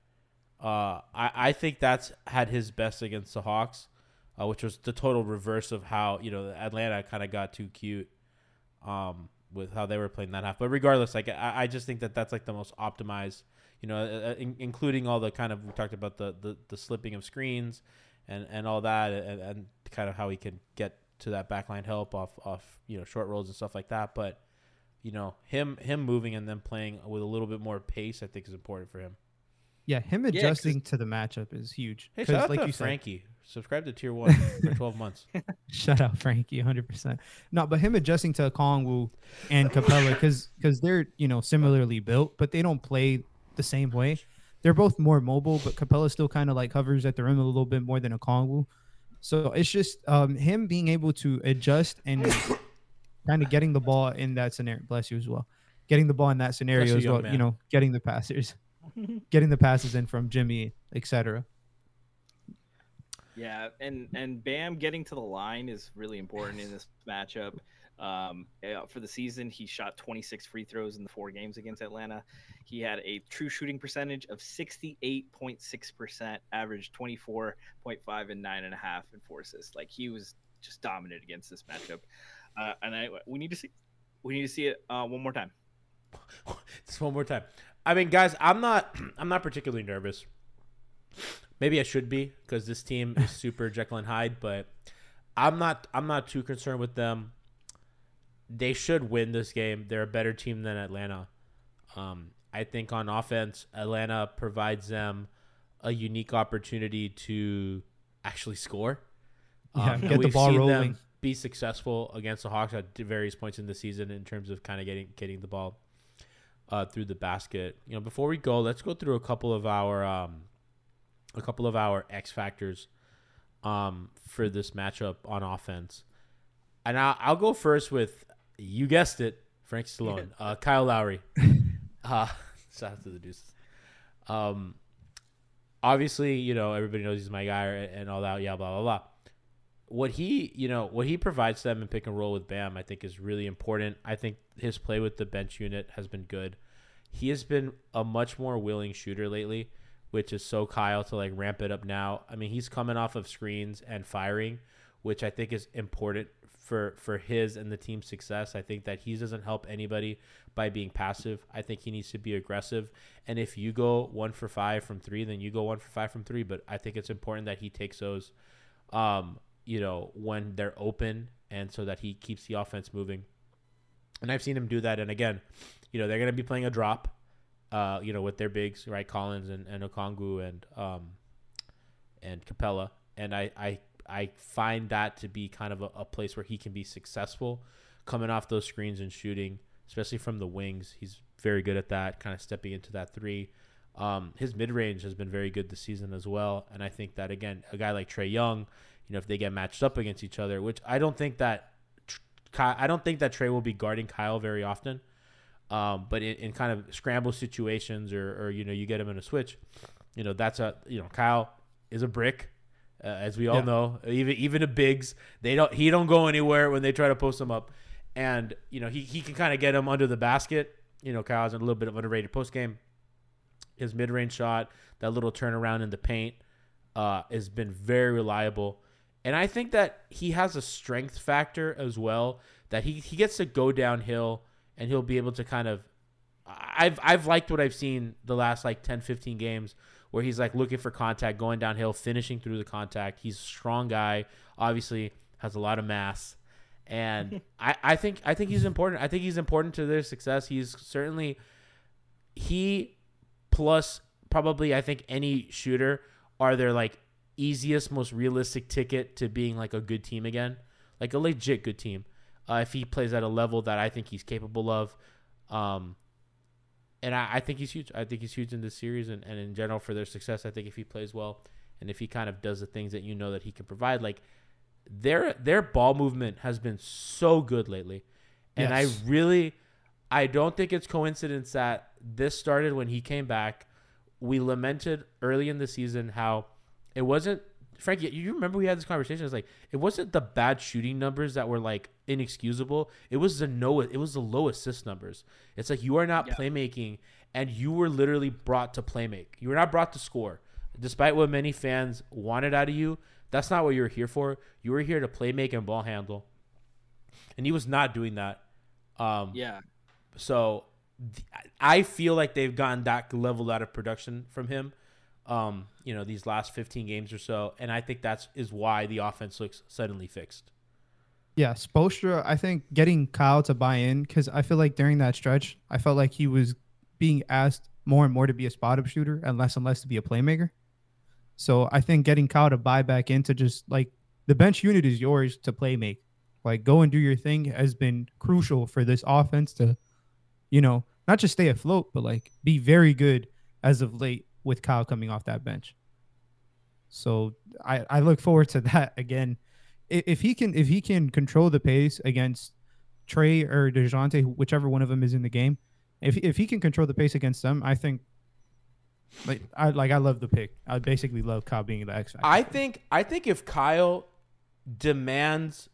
Uh, I, I think that's had his best against the Hawks, uh, which was the total reverse of how you know Atlanta kind of got too cute, um, with how they were playing that half. But regardless, like I, I just think that that's like the most optimized, you know, uh, in, including all the kind of we talked about the the, the slipping of screens, and and all that, and, and kind of how he can get to that backline help off off you know short rolls and stuff like that. But you know him him moving and then playing with a little bit more pace, I think is important for him. Yeah, him adjusting to the matchup is huge. Hey, 'Cause shout out to you said, Frankie. Subscribe to Tier One for 12 months. Shout out Frankie, 100%. No, but him adjusting to Okongwu and Capela because because they're you know similarly built, but they don't play the same way. They're both more mobile, but Capela still kind of like hovers at the rim a little bit more than a Kongwu. So it's just um, him being able to adjust and kind of getting the ball in that scenario. Bless you as well. Getting the ball in that scenario you, as young well. man. You know, getting the passers, getting the passes in from Jimmy, etc. Yeah, and and Bam getting to the line is really important in this matchup. Um, for the season, he shot 26 free throws in the four games against Atlanta. He had a true shooting percentage of 68.6%, averaged 24.5 and nine and a half and four assists. Like he was just dominant against this matchup. Uh, and I we need to see we need to see it uh, one more time. Just one more time. I mean, guys, I'm not I'm not particularly nervous. Maybe I should be because this team is super Jekyll and Hyde, but I'm not I'm not too concerned with them. They should win this game. They're a better team than Atlanta. Um, I think on offense, Atlanta provides them a unique opportunity to actually score. Yeah, Um, get the we've ball seen them rolling. Be successful against the Hawks at various points in the season in terms of kind of getting getting the ball uh, through the basket. You know, before we go, let's go through a couple of our um, a couple of our X factors um, for this matchup on offense. And I'll, I'll go first with you guessed it, Frank Stallone, uh, Kyle Lowry. Uh, shout out to the Deuces. Um, obviously, you know everybody knows he's my guy and all that. Yeah, blah blah blah. What he, you know, what he provides them in pick and roll with Bam, I think is really important. I think his play with the bench unit has been good. He has been a much more willing shooter lately, which is so Kyle to like ramp it up now. I mean, he's coming off of screens and firing, which I think is important for for his and the team's success. I think that he doesn't help anybody by being passive. I think he needs to be aggressive. And if you go one for five from three, then you go one for five from three. But I think it's important that he takes those, um, you know, when they're open, and so that he keeps the offense moving. And I've seen him do that. And again, you know, they're going to be playing a drop, uh, you know, with their bigs, right? Collins and, and Okongwu and um, and Capela. And I, I I find that to be kind of a, a place where he can be successful coming off those screens and shooting, especially from the wings. He's very good at that, kind of stepping into that three. Um, his mid range has been very good this season as well. And I think that, again, a guy like Trae Young, you know, if they get matched up against each other, which I don't think that. I don't think that Trae will be guarding Kyle very often, um, but in, in kind of scramble situations or, or you know you get him in a switch, you know that's a you know Kyle is a brick, uh, as we all Yeah. know. Even even the bigs, they don't he don't go anywhere when they try to post him up, and you know he he can kind of get him under the basket. You know Kyle's in a little bit of underrated post game. His mid range shot, that little turnaround in the paint, uh, has been very reliable. And I think that he has a strength factor as well. That he, he gets to go downhill and he'll be able to kind of I've I've liked what I've seen the last like 10, 15 games where he's like looking for contact, going downhill, finishing through the contact. He's a strong guy, obviously has a lot of mass. And I, I think I think he's important. I think he's important to their success. He's certainly he plus probably I think any shooter are their like easiest, most realistic ticket to being like a good team again, like a legit good team. Uh, if he plays at a level that I think he's capable of, um, and I, I think he's huge. I think he's huge in this series and, and in general for their success. I think if he plays well and if he kind of does the things that you know that he can provide, like their their ball movement has been so good lately, and Yes. I really, I don't think it's coincidence that this started when he came back. We lamented early in the season how it wasn't. Frank, you- remember we had this conversation? It's like it wasn't the bad shooting numbers that were like inexcusable. It was the no. It was the low assist numbers. It's like you are not Yeah. playmaking, and you were literally brought to playmake. You were not brought to score, despite what many fans wanted out of you. That's not what you were here for. You were here to playmake and ball handle, and he was not doing that. Um, Yeah, so I feel like they've gotten that level out of production from him. Um, you know, these last 15 games or so, and I think that's is why the offense looks suddenly fixed. Yeah, Spoelstra, I think getting Kyle to buy in because I feel like during that stretch, I felt like he was being asked more and more to be a spot up shooter and less and less to be a playmaker. So I think getting Kyle to buy back into just like the bench unit is yours to play make. Like go and do your thing has been crucial for this offense to, you know, not just stay afloat, but like be very good as of late with Kyle coming off that bench. So I, I look forward to that again. If he can if he can control the pace against Trae or Dejounte, whichever one of them is in the game, if if he can control the pace against them, I think like I like I love the pick. I basically love Kyle being the X factor. I think I think if Kyle demands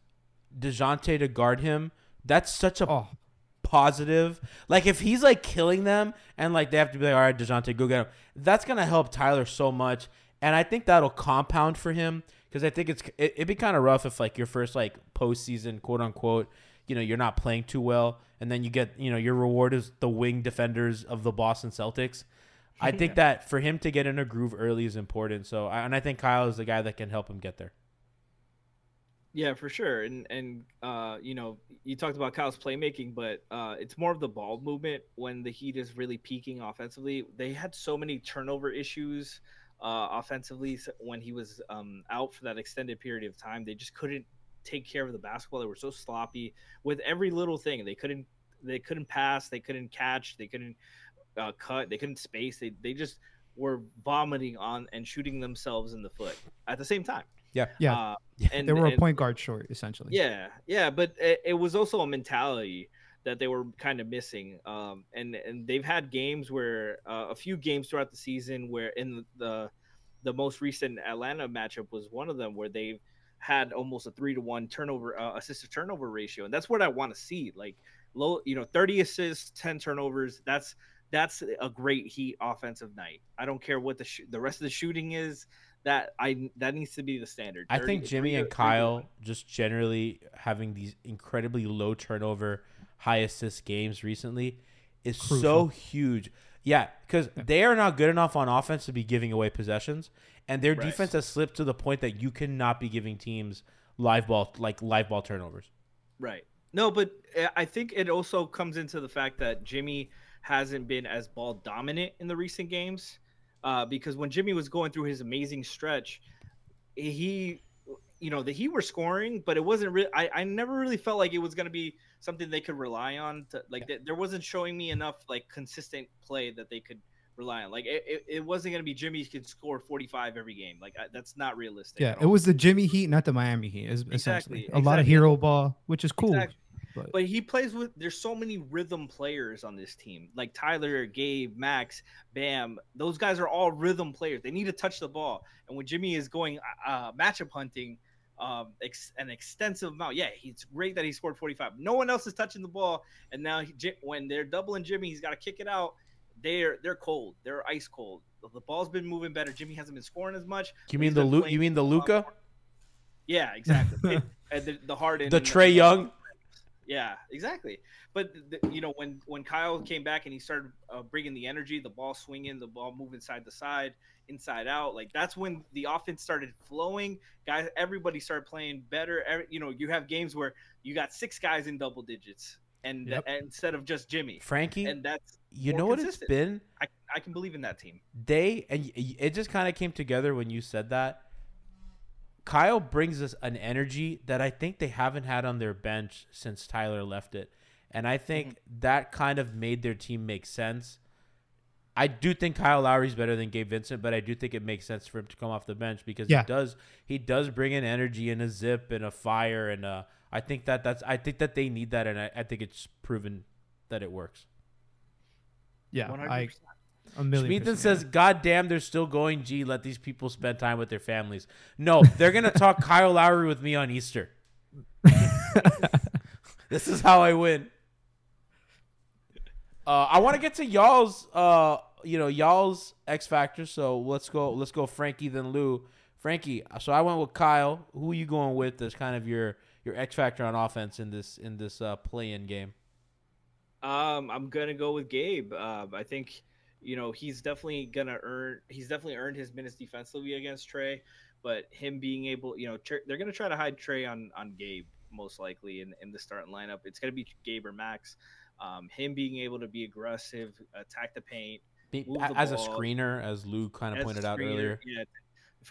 Dejounte to guard him, that's such a Oh, positive. Like if he's like killing them and like they have to be like, all right, Dejounte, go get him. That's gonna help Tyler so much, and I think that'll compound for him because I think it's it, it'd be kind of rough if like your first like postseason quote unquote, you know, you're not playing too well, and then you get you know your reward is the wing defenders of the Boston Celtics. I think that for him to get in a groove early is important. So, and I think Kyle is the guy that can help him get there. Yeah, for sure. And and uh, you know, you talked about Kyle's playmaking, but uh, it's more of the ball movement when the Heat is really peaking offensively. They had so many turnover issues uh, offensively when he was um, out for that extended period of time. They just couldn't take care of the basketball. They were so sloppy with every little thing. They couldn't they couldn't pass. They couldn't catch. They couldn't uh, cut. They couldn't space. They they just were vomiting on and shooting themselves in the foot at the same time. Yeah. Yeah. Uh, and they were a and- point guard short essentially. yeah, yeah, but it, it was also a mentality that they were kind of missing. Um, and and they've had games where uh, a few games throughout the season where in the the most recent Atlanta matchup was one of them where they've had almost a three to one turnover uh, assist to turnover ratio, and that's what I want to see. Like low, you know, thirty assists, ten turnovers. That's that's a great Heat offensive night. I don't care what the sh- the rest of the shooting is. That I that needs to be the standard. I think Jimmy and Kyle just generally having these incredibly low turnover, high assist games recently is so huge. Yeah, because they are not good enough on offense to be giving away possessions, and their Right. defense has slipped to the point that you cannot be giving teams live ball like live ball turnovers. Right. No, but uh, I think it also comes into the fact that Jimmy hasn't been as ball dominant in the recent games. Uh, because when Jimmy was going through his amazing stretch, he, you know, the he were scoring, but it wasn't really. I, I never really felt like it was going to be something they could rely on. To like, th- there wasn't showing me enough like consistent play that they could rely on. Like, it, it, it wasn't going to be Jimmy could score forty five every game. Like, I, that's not realistic. Yeah, it was the Jimmy Heat, not the Miami Heat. Is essentially Exactly, a lot of hero ball, which is cool. Exactly. But, But he plays with. There's so many rhythm players on this team, like Tyler, Gabe, Max, Bam. Those guys are all rhythm players. They need to touch the ball. And when Jimmy is going uh, matchup hunting, um, ex- an extensive amount. Yeah, it's great that he scored 45. No one else is touching the ball, and now he, when they're doubling Jimmy, he's got to kick it out. They're they're cold. They're ice cold. The- The ball's been moving better. Jimmy hasn't been scoring as much. You mean the Lu- you mean the a lot Luka? more. Yeah, exactly. and the, the Harden, The Trae Young? Yeah, exactly. But the, you know when when Kyle came back and he started uh, bringing the energy, the ball swinging, the ball moving side to side, inside out, like that's when the offense started flowing. Guys, everybody started playing better. Every, you know, you have games where you got six guys in double digits, and Yep. and instead of just Jimmy, Frankie, and that's you know what consistent. it's been? I I can believe in that team. they and it just kind of came together when you said that. Kyle brings us an energy that I think they haven't had on their bench since Tyler left it. And I think that kind of made their team make sense. I do think Kyle Lowry's better than Gabe Vincent, but I do think it makes sense for him to come off the bench because Yeah. he does he does bring in energy and a zip and a fire and uh I think that that's I think that they need that and I, I think it's proven that it works. yeah, 100%. I a million. Schmeathan percent. says, "God damn, they're still going. Gee, let these people spend time with their families." No, they're gonna talk Kyle Lowry with me on Easter. this is how I win. Uh, I want to get to y'all's, uh, you know, y'all's X factor. So let's go. Let's go, Frankie then Lou. Frankie. So I went with Kyle. Who are you going with as kind of your your X factor on offense in this in this uh, play-in game? Um, I'm gonna go with Gabe. Uh, I think you know he's definitely gonna earn. He's definitely earned his minutes defensively against Trae, but him being able, you know, they're gonna try to hide Trae on on Gabe most likely in in the starting lineup. It's gonna be Gabe or Max. Um, him being able to be aggressive, attack the paint, Be- move a- the as a screener, as Lou kind of pointed out earlier. Yeah,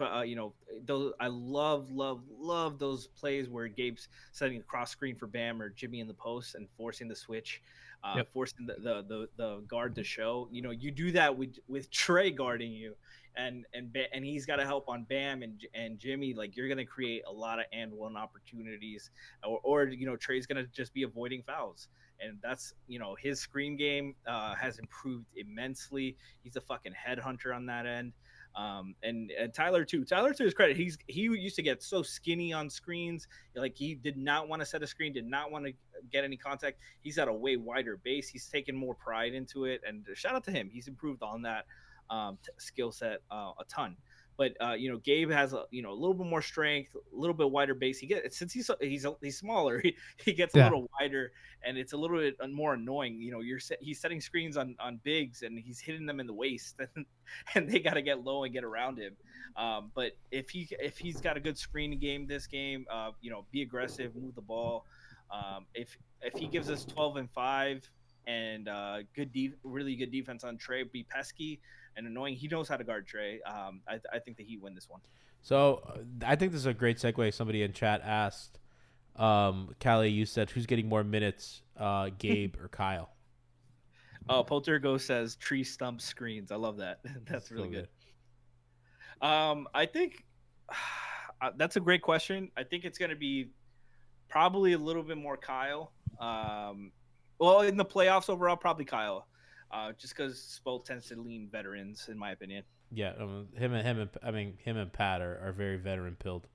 uh, you know, those I love, love, love those plays where Gabe's setting a cross screen for Bam or Jimmy in the post and forcing the switch, uh, Yep. forcing the, the the the guard to show. You know, you do that with with Trae guarding you, and and and he's got to help on Bam and and Jimmy. Like you're gonna create a lot of and one opportunities, or or you know Trae's gonna just be avoiding fouls. And that's you know his screen game uh, has improved immensely. He's a fucking headhunter on that end. Um, and, Tyler too. Tyler to his credit, he's he used to get so skinny on screens, like he did not want to set a screen, did not want to get any contact. He's at a way wider base. He's taken more pride into it, and shout out to him. He's improved on that um, t- skill set uh, a ton. But uh, you know, Gabe has a you know a little bit more strength, a little bit wider base. He gets since he's he's he's smaller, he, he gets a Yeah. little wider, and it's a little bit more annoying. You know, you're set, he's setting screens on on bigs, and he's hitting them in the waist, and, and they got to get low and get around him. Um, but if he if he's got a good screening game this game, uh, you know, be aggressive, move the ball. Um, if if he gives us 12 and five and uh, good, de- really good defense on Trae, be pesky and annoying. He knows how to guard Trae. Um, I, I think that he win this one. So uh, I think this is a great segue. Somebody in chat asked, um, Callie, you said who's getting more minutes, uh, Gabe or Kyle? Oh, Poltergo says tree stump screens. I love that. That's really So good. Um, I think uh, that's a great question. I think it's going to be probably a little bit more Kyle. Um, well, in the playoffs overall, probably Kyle, uh, just because Spo tends to lean veterans, in my opinion. Yeah, um, him and him and I mean him and Pat are, are very veteran pilled.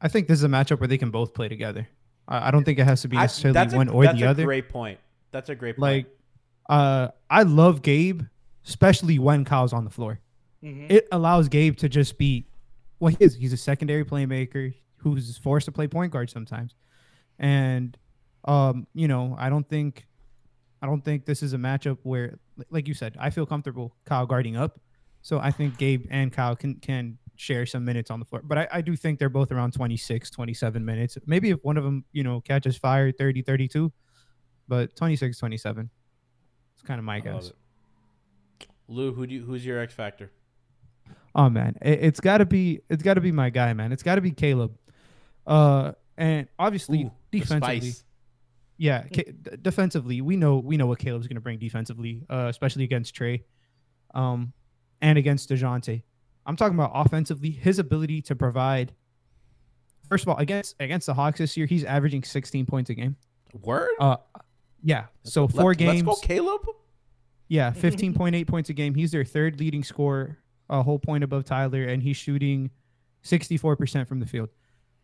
I think this is a matchup where they can both play together. I, I don't think it has to be I- necessarily that's a- one or that's the a other. Great point. That's a great point. Like, uh, I love Gabe, especially when Kyle's on the floor. It allows Gabe to just be well, he is. He's a secondary playmaker who's forced to play point guard sometimes. And um, you know, I don't think I don't think this is a matchup where like you said, I feel comfortable Kyle guarding up. So I think Gabe and Kyle can can share some minutes on the floor. But I, I do think they're both around 26, 27 minutes. Maybe if one of them, you know, catches fire 30, 32, but 26, 27. It's kind of my I guess. Lou, who do you, who's your X factor? Oh man, it, it's got to be it's got to be my guy, man. It's got to be Caleb. Uh, and obviously Ooh, defensively, spice. Yeah, Ca- defensively, we know we know what Caleb's going to bring defensively, uh, especially against Trae, um, and against Dejounte. I'm talking about offensively, his ability to provide. First of all, against against the Hawks this year, he's averaging 16 points a game. Word. Uh, yeah. So Let- four games. Let's go, Caleb. Yeah, 15.8 points a game. He's their third leading scorer, a whole point above Tyler, and he's shooting 64% from the field.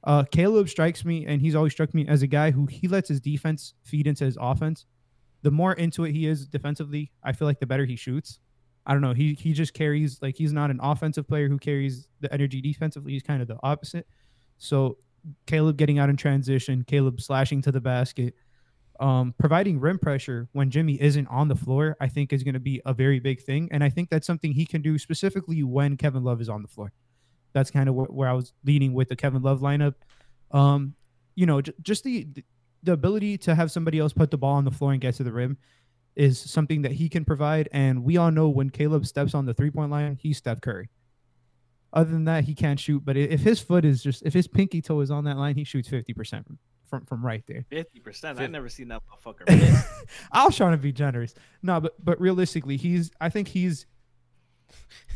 Uh, Caleb strikes me, and he's always struck me as a guy who he lets his defense feed into his offense. The more into it he is defensively, I feel like the better he shoots. I don't know. He he just carries like he's not an offensive player who carries the energy defensively. He's kind of the opposite. So Caleb getting out in transition, Caleb slashing to the basket, um, providing rim pressure when Jimmy isn't on the floor, I think is going to be a very big thing. And I think that's something he can do specifically when Kevin Love is on the floor. That's kind of wh- where I was leaning with the Kevin Love lineup. Um, you know, j- just the the ability to have somebody else put the ball on the floor and get to the rim is something that he can provide. And we all know when Caleb steps on the three point line, he's Steph Curry. Other than that, he can't shoot. But if his foot is just if his pinky toe is on that line, he shoots fifty percent from, from from right there. Fifty percent. I've never seen that motherfucker. I was trying to be generous. No, but but realistically, he's I think he's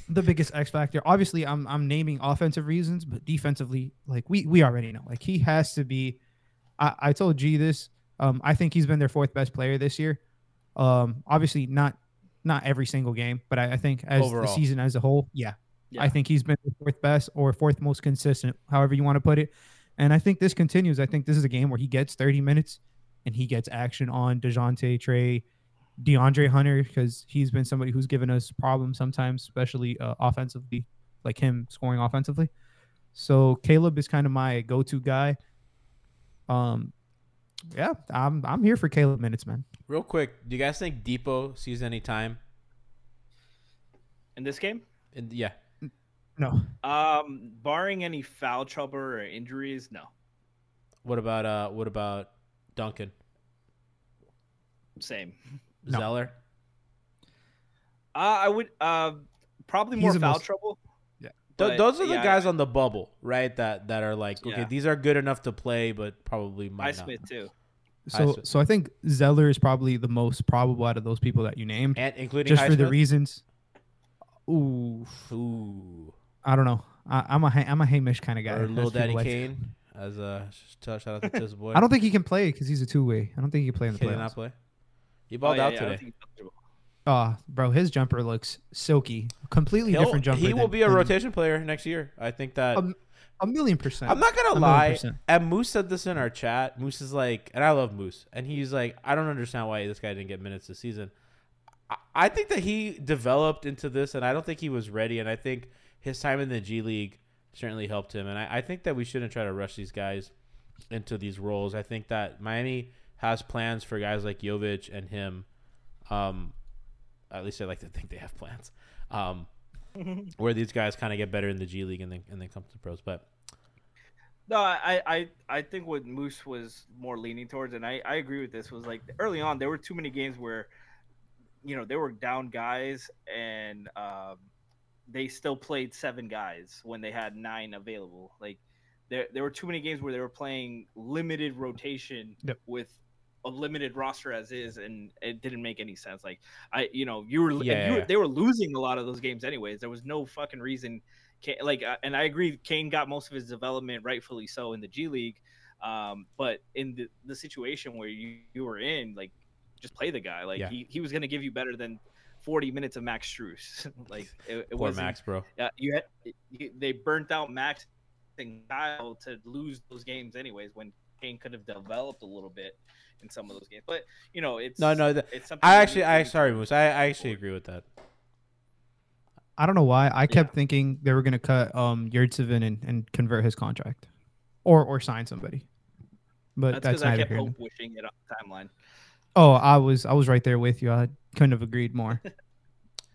the biggest X factor. Obviously, I'm I'm naming offensive reasons, but defensively, like we we already know, like he has to be. I, I told G this. Um, I think he's been their fourth best player this year. Um, obviously not not every single game, but I, I think as Overall. the season as a whole, yeah, Yeah. I think he's been the fourth best or fourth most consistent, however you want to put it. And I think this continues. I think this is a game where he gets 30 minutes and he gets action on Dejounte, Trae, De'Andre Hunter, because he's been somebody who's given us problems sometimes, especially uh, offensively, like him scoring offensively. So Caleb is kind of my go-to guy. Um, yeah, I'm I'm here for Caleb minutes, man. Real quick, do you guys think Depot sees any time? In this game, In, yeah. No, um, barring any foul trouble or injuries, no. What about uh? What about Duncan Same. No. Zeller? Uh, I would uh, probably He's more the foul most- trouble. Yeah. Th- but, those are the yeah, guys on the bubble, right? That that are like, okay, Yeah. these are good enough to play, but probably might not. Highsmith too. So see. so I think Zeller is probably the most probable out of those people that you named, and including just for the Highsmith? reasons. Ooh, Ooh, I don't know. I, I'm a Ha- I'm a Hamish kind of guy. or as Lil people Daddy like Cain as a shout out to this boy. I don't think he can play because he's a two way. I don't think he can play in the Cain did not play. He Oh, balled yeah, out yeah, today. think. Oh, bro, his jumper looks silky. Completely He'll- different jumper. he will than- be a rotation player next year. I think that. Um, A million percent. I'm not gonna lie. percent. And Moose said this in our chat. Moose is like, and I love Moose, and he's like, I don't understand why this guy didn't get minutes this season. I, I think that he developed into this, and I don't think he was ready. And I think his time in the G League certainly helped him. And I, I think that we shouldn't try to rush these guys into these roles. I think that Miami has plans for guys like Jovic and him. Um, at least I like to think they have plans. Um, where these guys kind of get better in the G League and then and then come to the pros. But No, I, I, I think what Moose was more leaning towards, and I, I agree with this, was like early on there were too many games where, you know, they were down guys and um, they still played seven guys when they had nine available. Like there, there were too many games where they were playing limited rotation Yep. with a limited roster as is, and it didn't make any sense. Like I, you know, you were, Yeah, you were they were losing a lot of those games anyways. There was no fucking reason like, uh, and I agree, Cain got most of his development, rightfully so, in the G League. Um, but in the, the situation where you, you were in, like, just play the guy. Like, Yeah. he, he was going to give you better than 40 minutes of Max Strus. like, it, it wasn't. Max, bro. Uh, you had you, they burnt out Max and Kyle to lose those games anyways when Cain could have developed a little bit in some of those games. But you know, it's No, no, that- it's something I actually, I sorry, Moose. I, I actually agree with that. I don't know why. I kept thinking they were gonna cut um Yurtseven and, and convert his contract, or or sign somebody. But That's that's, because I kept hope wishing it on the timeline. Oh, I was I was right there with you. I couldn't have agreed more.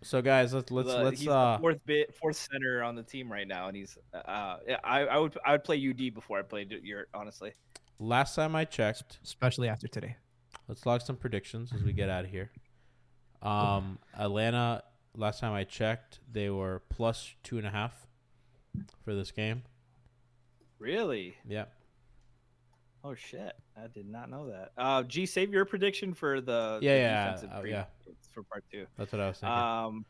So, guys, let's let's The- let's he's uh the fourth bit fourth center on the team right now, and he's uh yeah, I I would I would play UD before I played your honestly. Last time I checked, Especially after today. let's log some predictions as we get out of here. Um, Atlanta. Last time I checked, they were plus two and a half for this game. Really? Yeah. Oh shit! I did not know that. Uh, G, save your prediction for the Yeah, the yeah, defensive uh, pre- yeah. for part two. That's what I was thinking. Um,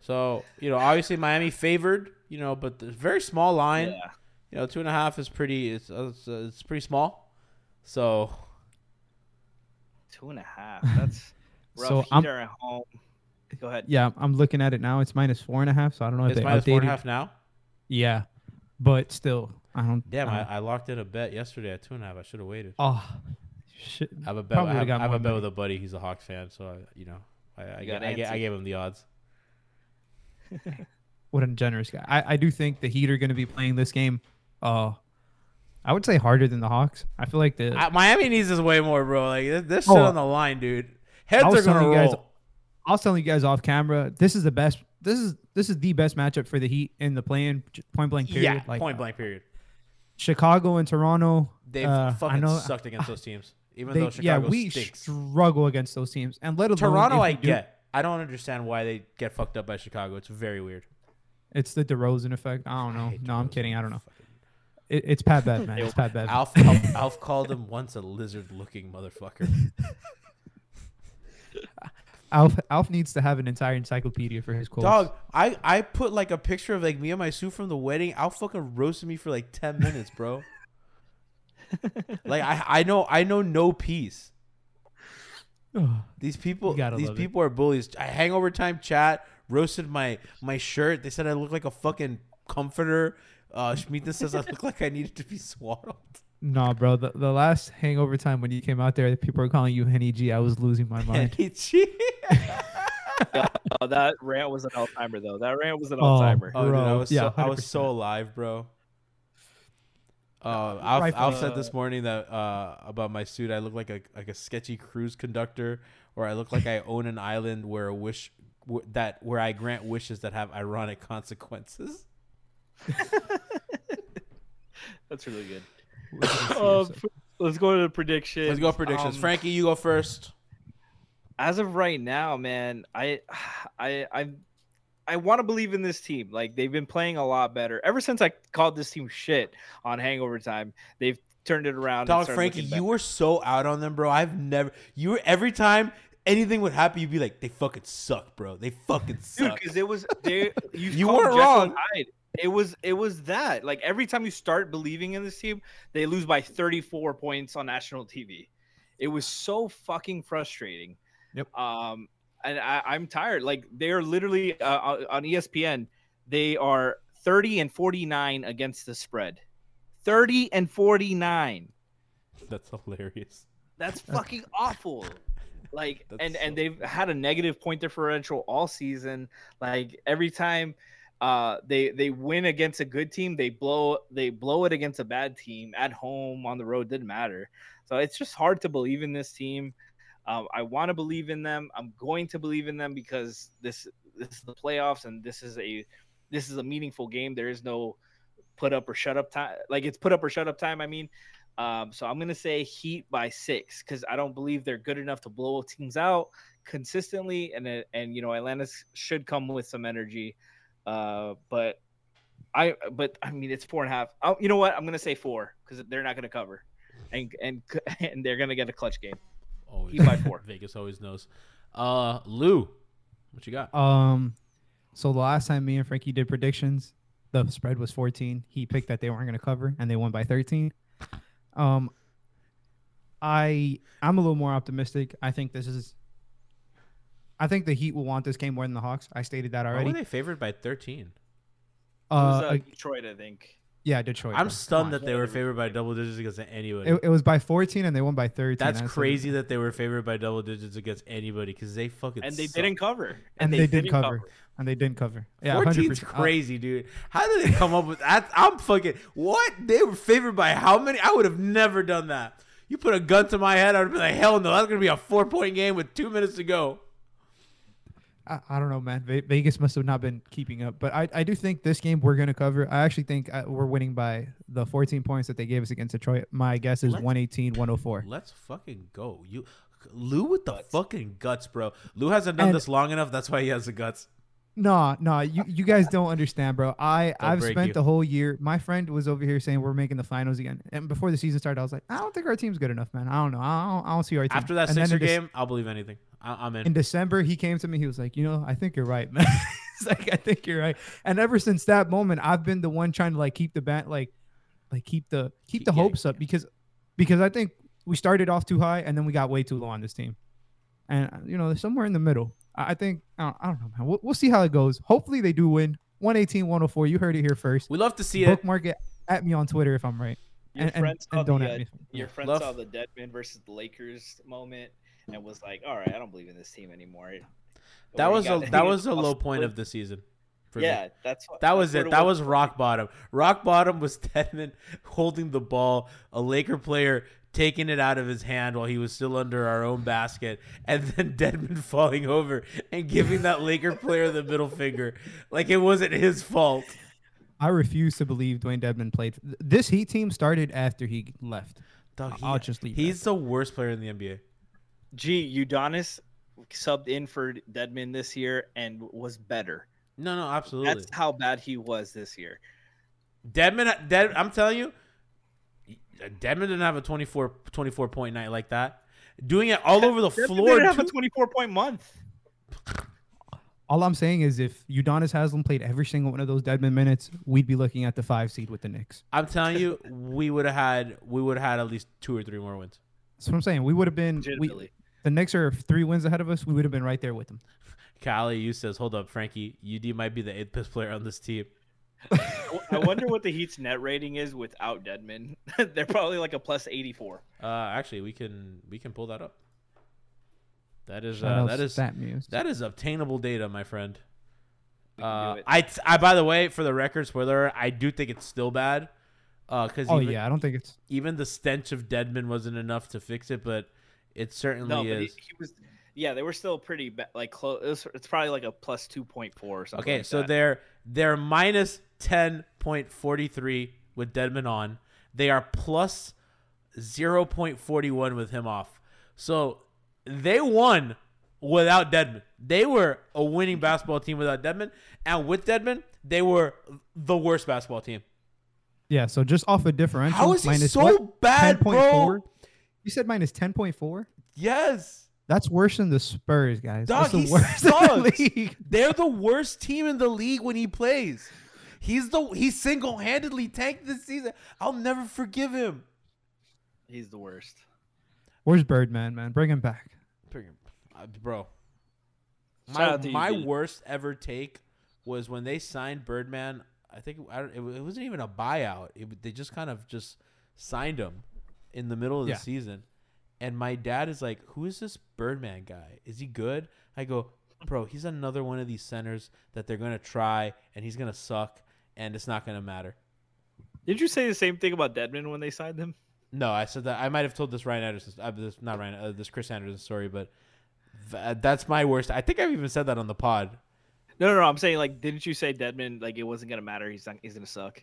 so you know, obviously Miami favored, you know, but the very small line. yeah. You know, two and a half is pretty. It's it's, uh, it's pretty small. So Two and a half. That's rough. So I'm- are at home. Go ahead. Yeah, I'm looking at it now. It's minus four and a half. So I don't know if it's they minus updated. four and a half now. Yeah, but still, I don't. Damn, I I, don't- I locked in a bet yesterday at two and a half. I should have waited. oh, shit. I have a bet. Probably I have, I have a bet money. with a buddy. He's a Hawks fan, so I, you know, I I, You ga- got I, I gave him the odds. What a generous guy. I, I do think the Heat are going to be playing this game. Uh, I would say harder than the Hawks. I feel like the I, Miami needs this way more, bro. Like this, this shit Oh, on the line, dude. Heads I was are gonna telling roll. you guys- I was telling you guys off camera. This is the best. This is this is the best matchup for the Heat in the playing point blank period. yeah, like, point blank. Period. Chicago and Toronto. They've uh, I fucking know, sucked against those teams. Even they- though yeah, Chicago we stinks. struggle against those teams, and let alone Toronto, if I we do- get. I don't understand why they get fucked up by Chicago. It's very weird. It's the DeRozan effect. I don't know. hate No, I'm DeRozan. kidding. I don't know. It, it's Pat Bev, man. It's Pat Bev. Alf, Alf, Alf called him once a lizard-looking motherfucker. Alf, Alf needs to have an entire encyclopedia for his quotes. Dog, I, I put like a picture of like me and my suit from the wedding. Alf fucking roasted me for like ten minutes, bro. like I I know I know no peace. These people these love it. people are bullies. I hangover time chat roasted my my shirt. They said I look like a fucking comforter. Uh Schmeaton says I look like I needed to be swaddled. No, bro. The, the last hangover time when you came out there, people were calling you Henny G. I was losing my mind. Henny Oh, that rant was an all timer though. That rant was an Oh, all timer. Oh, dude, I Bro, was yeah, so I was so alive, bro. Uh, Alf, Right, Alf said this morning that uh, about my suit. I look like a like a sketchy cruise conductor, or I look like I own an island where a wish w- that where I grant wishes that have ironic consequences. That's really good. What did you see yourself? let's go to the predictions. Let's go predictions. Um, Frankie, you go first. as of right now, man, I I I I want to believe in this team. Like they've been playing a lot better ever since I called this team shit on Hangover Time. They've turned it around. Dog Frankie, you were so out on them, bro. I've never. You were every time anything would happen, you'd be like, "They fucking suck, bro. They fucking dude suck." because it was they. You, You weren't Jekyll wrong. It was it was that like every time you start believing in this team, they lose by 34 points on national TV. It was so fucking frustrating. Yep. Um, and I, I'm tired. Like they're literally uh, on ESPN, they are 30 and 49 against the spread. 30 and 49. That's hilarious. That's fucking awful. Like That's and and they've had a negative point differential all season. Like every time uh they they win against a good team, they blow they blow it against a bad team at home on the road didn't matter. So it's just hard to believe in this team. Um, I want to believe in them. I'm going to believe in them because this this is the playoffs and this is a this is a meaningful game. There is no put up or shut up time. Like it's put up or shut up time. I mean, um, so I'm gonna say Heat by six because I don't believe they're good enough to blow teams out consistently, and and you know Atlanta should come with some energy, uh, but I but I mean it's four and a half. Oh, you know what? I'm gonna say four because they're not gonna cover, and and and they're gonna get a clutch game. Always Heat by four. Vegas always knows. Uh, Lou, what you got? Um, so the last time me and Frankie did predictions, the spread was 14. He picked that they weren't going to cover, and they won by 13. Um, I I'm a little more optimistic. I think this is. I think the Heat will want this game more than the Hawks. I stated that Why already. were they favored by 13? It was, Uh, uh, uh, Detroit, I think. yeah, Detroit. I'm bro. Stunned that they were favored by double digits against anybody. it, it was by 14 and they won by 13. That's I said- crazy that they were favored by double digits against anybody because they fucking And they suck. didn't cover. And they, did cover. And they didn't cover. Yeah, 14's 100%. Uh, crazy, dude. How did they come up with that? I'm fucking what? They were favored by how many? I would have never done that. You put a gun to my head, I'd be like, hell no, that's gonna be a four point game with two minutes to go. I, I don't know, man. Ve- Vegas must have not been keeping up, but I, I do think this game we're going to cover. I actually think uh, we're winning by the 14 points that they gave us against Detroit. My guess is Let's- 118, 104. Let's fucking go. You Lou with the fucking guts, bro. Lou hasn't done And- this long enough. That's why he has the guts. No, no, you you guys don't understand, bro. I I've spent you. the whole year. My friend was over here saying we're making the finals again, and before the season started, I was like, I don't think our team's good enough, man. I don't know. I don't, I don't see our team. After that And Sixer game, I'll believe anything. I- I'm in. in December, he came to me. He was like, you know, I think you're right, man. He's like, I think you're right. And ever since that moment, I've been the one trying to like keep the band, like, like keep the keep the Yeah, hopes up because because I think we started off too high and then we got way too low on this team. And uh, you know, somewhere in the middle. I I think I don't, I don't know, man. We'll, we'll see how it goes. Hopefully, they do win. 118, 104. You heard it here first. we love to see it. Bookmark it at me on Twitter if I'm right. Your And- and- saw and don't the, at me. your friend Love- saw the Dedmon versus the Lakers moment and was like, "All right, I don't believe in this team anymore." That was a that was a low point of the season. for me. Yeah, that's what, That that's was what it. That was was rock bottom. Rock bottom was Dedmon holding the ball, a Laker player taking it out of his hand while he was still under our own basket, and then Dedmon falling over and giving that Laker player the middle finger, like it wasn't his fault. I refuse to believe Dewayne Dedmon played. This Heat team started after he left. Dog, I'll just leave He's the worst player in the NBA. Gee, Udonis subbed in for Dedmon this year and was better. No, no, absolutely. That's how bad he was this year. Dedmon, Dead, I'm telling you, Dedmon didn't have a 24, 24 point night like that. Doing it all over the Dedmon floor. didn't have a 24 point month. All I'm saying is, if Udonis Haslem played every single one of those Dedmon minutes, we'd be looking at the five seed with the Knicks. I'm telling you, we would have had we would have had at least two or three more wins. That's what I'm saying. We would have been. We, the Knicks are three wins ahead of us. We would have been right there with them. Callie, you says, hold up, Frankie, UD might be the eighth best player on this team. I wonder what the Heat's net rating is without Dedmon. They're probably like a plus 84. Uh, actually, we can we can pull that up. That is Shout uh, out that is StatMuse. that is obtainable data, my friend. Uh, do. I, I by the way, for the record, spoiler, I do think it's still bad. Uh, because Oh even, yeah, I don't think it's. even the stench of Dedmon wasn't enough to fix it, but it certainly no, but he, is. he was. Yeah, they were still pretty ba- like close. It was, it's probably like a plus 2.4 or something. Okay, like so that. they're they're minus ten point forty three with Dedmon on. They are plus zero point forty one with him off. So they won without Dedmon. They were a winning basketball team without Dedmon, and with Dedmon, they were the worst basketball team. Yeah, so just off a differential. How is he minus so what? bad, bro? 10.4? You said minus 10.4? Yes, That's worse than the Spurs, guys. dog, That's the he worst in the league. They're the worst team in the league when he plays. He's the he single handedly tanked this season. I'll never forgive him. He's the worst. Where's Birdman, man? Bring him back. Bring him- uh, bro. Shout My out to you, my worst ever take was when they signed Birdman. I think I don't, it, it wasn't even a buyout. It, they just kind of just signed him in the middle of the Yeah. season. And my dad is like, "Who is this Birdman guy? Is he good?" I go, "Bro, he's another one of these centers that they're gonna try, and he's gonna suck, and it's not gonna matter." Did you say the same thing about Dedmon when they signed him? No, I said that. I might have told this Ryan Anderson, uh, this not Ryan, uh, this Chris Andersen story, but th- that's my worst. I think I've even said that on the pod. No, no, no. I'm saying like, didn't you say Dedmon like it wasn't gonna matter? He's not, he's gonna suck.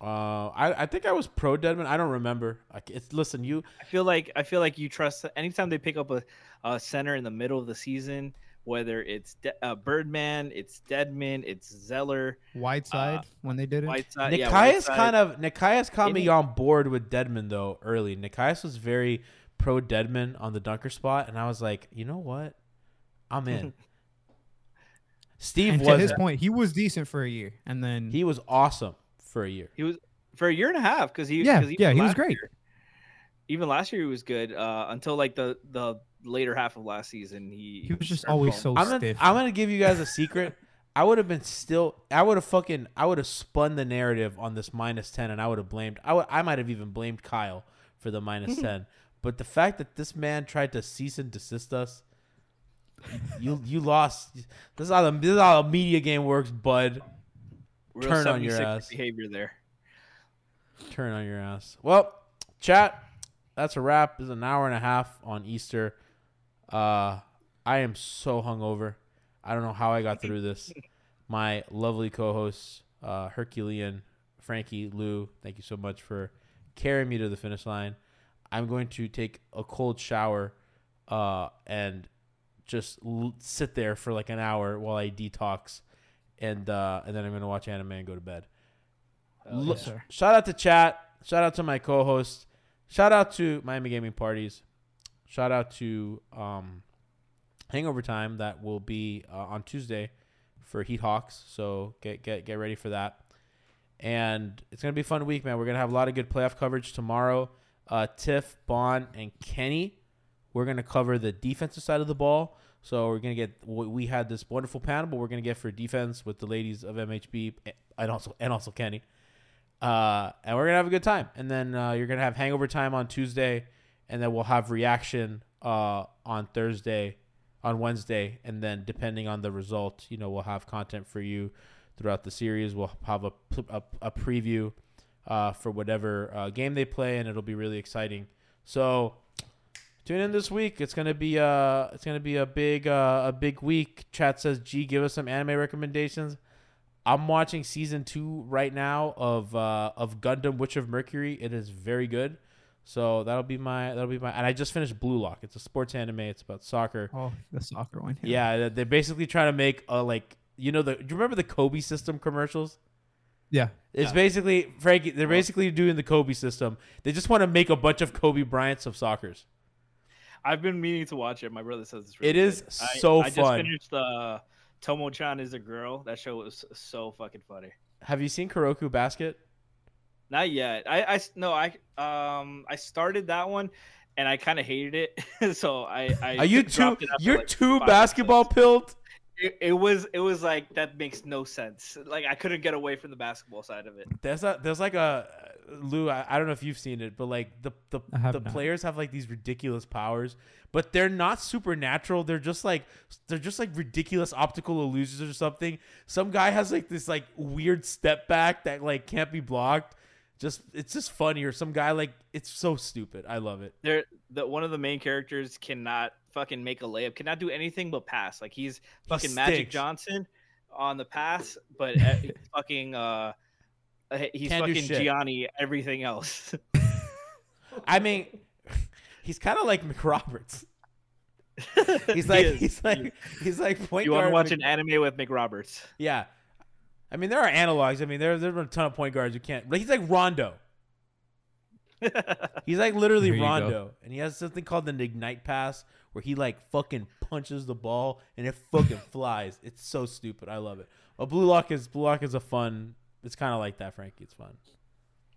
Uh, I, I think I was pro Dedmon. I don't remember. Like, it's listen, you I feel like I feel like you trust anytime they pick up a, a center in the middle of the season, whether it's De- uh, Birdman, it's Dedmon, it's Zeller, Whiteside when they did it. Whiteside. Uh, yeah, Nekias Whiteside. kind of Nekias caught me on board with Dedmon though early. Nekias was very pro Dedmon on the dunker spot, and I was like, you know what, I'm in. Steve and to was his point, he was decent for a year, and then he was awesome for a year. He was for a year and a half because he Yeah, 'cause even yeah, he was great. year- even last year he was good uh, until like the the later half of last season. He he was just always so I'm gonna, stiff. I'm gonna give you guys a secret. I would have been still. I would have fucking. I would have spun the narrative on this minus ten, and I would have blamed. I would. I might have even blamed Kyle for the minus ten. But the fact that this man tried to cease and desist us, you you lost. This is how the this is how a media game works, bud. Real turn on your ass. behavior there. Turn on your ass. Well, chat. That's a wrap. This is an hour and a half on Easter. Uh, I am so hungover. I don't know how I got through this. My lovely co-hosts, uh, Herculean, Frankie, Lou. Thank you so much for carrying me to the finish line. I'm going to take a cold shower, uh, and just l- sit there for like an hour while I detox, and uh, and then I'm gonna watch anime and go to bed. Lo- yes, sir. Shout out to chat. Shout out to my co-host. Shout out to Miami Gaming Parties. Shout out to um, Hangover Time that will be uh, on Tuesday for Heat Hawks. So get get get ready for that. And it's gonna be a fun week, man. We're gonna have a lot of good playoff coverage tomorrow. Uh, Tiff, Bond, and Kenny. We're gonna cover the defensive side of the ball. So we're gonna get we had this wonderful panel, but we're gonna get for defense with the ladies of MHB and also and also Kenny. Uh, and we're gonna have a good time. And then uh, you're gonna have hangover time on Tuesday, and then we'll have reaction uh, on Thursday, on Wednesday, and then depending on the result, you know, we'll have content for you throughout the series. We'll have a a, a preview uh, for whatever uh, game they play, and it'll be really exciting. So tune in this week. It's gonna be uh it's gonna be a big uh, a big week. Chat says, "G, give us some anime recommendations." I'm watching season two right now of uh, of Gundam Witch of Mercury. It is very good. So that'll be my that'll be my and I just finished Blue Lock. It's a sports anime. It's about soccer. Oh, the soccer one. Yeah, they're basically trying to make a like you know the do you remember the Kobe system commercials? Yeah. It's basically Frankie. They're basically doing the Kobe system. They just want to make a bunch of Kobe Bryants of soccer's. I've been meaning to watch it. My brother says it's really It is good. I- so I, just finished the Tomo-chan is a girl. That show was so fucking funny. Have you seen Kuroko Basket? Not yet. I, I no, I um I started that one, and I kind of hated it. so I, I Are you too? dropped it after, You're like, too basketball episodes. pilled. It, it was it was like that makes no sense. Like I couldn't get away from the basketball side of it. There's a there's like a Lou. I, I don't know if you've seen it, but like the the have the not. players have like these ridiculous powers, but they're not supernatural. They're just like they're just like ridiculous optical illusions or something. Some guy has like this like weird step back that like can't be blocked. Just it's just funny. Or some guy like it's so stupid. I love it. There, the one of the main characters cannot fucking make a layup. Cannot do anything but pass. Like he's fucking Magic. Johnson on the pass, but he's fucking uh, he's Can't fucking. Gianni everything else. I mean, he's kind of like McRoberts. He's like is. he's like he's like point you want to watch Mc- an anime with McRoberts? Yeah. I mean, there are analogs. I mean, there there are a ton of point guards who can't. But he's like Rondo. He's like literally There go. Rondo, and he has something called an ignite pass where he like fucking punches the ball and it fucking flies. It's so stupid. I love it. Well, Blue Lock is Blue Lock is a fun. It's kind of like that, Frankie. It's fun.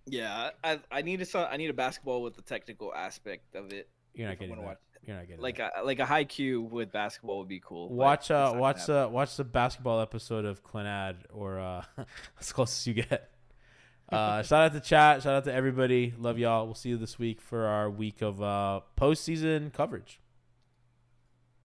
Yeah, I I need a I need a basketball with the technical aspect of it. You're not if I getting wanna that. watch You're not getting Like that. a like a Haikyu with basketball would be cool. watch uh watch uh watch the basketball episode of Clannad or uh as close as you get. Uh, shout out to chat. Shout out to everybody. Love y'all. We'll see you this week for our week of uh postseason coverage.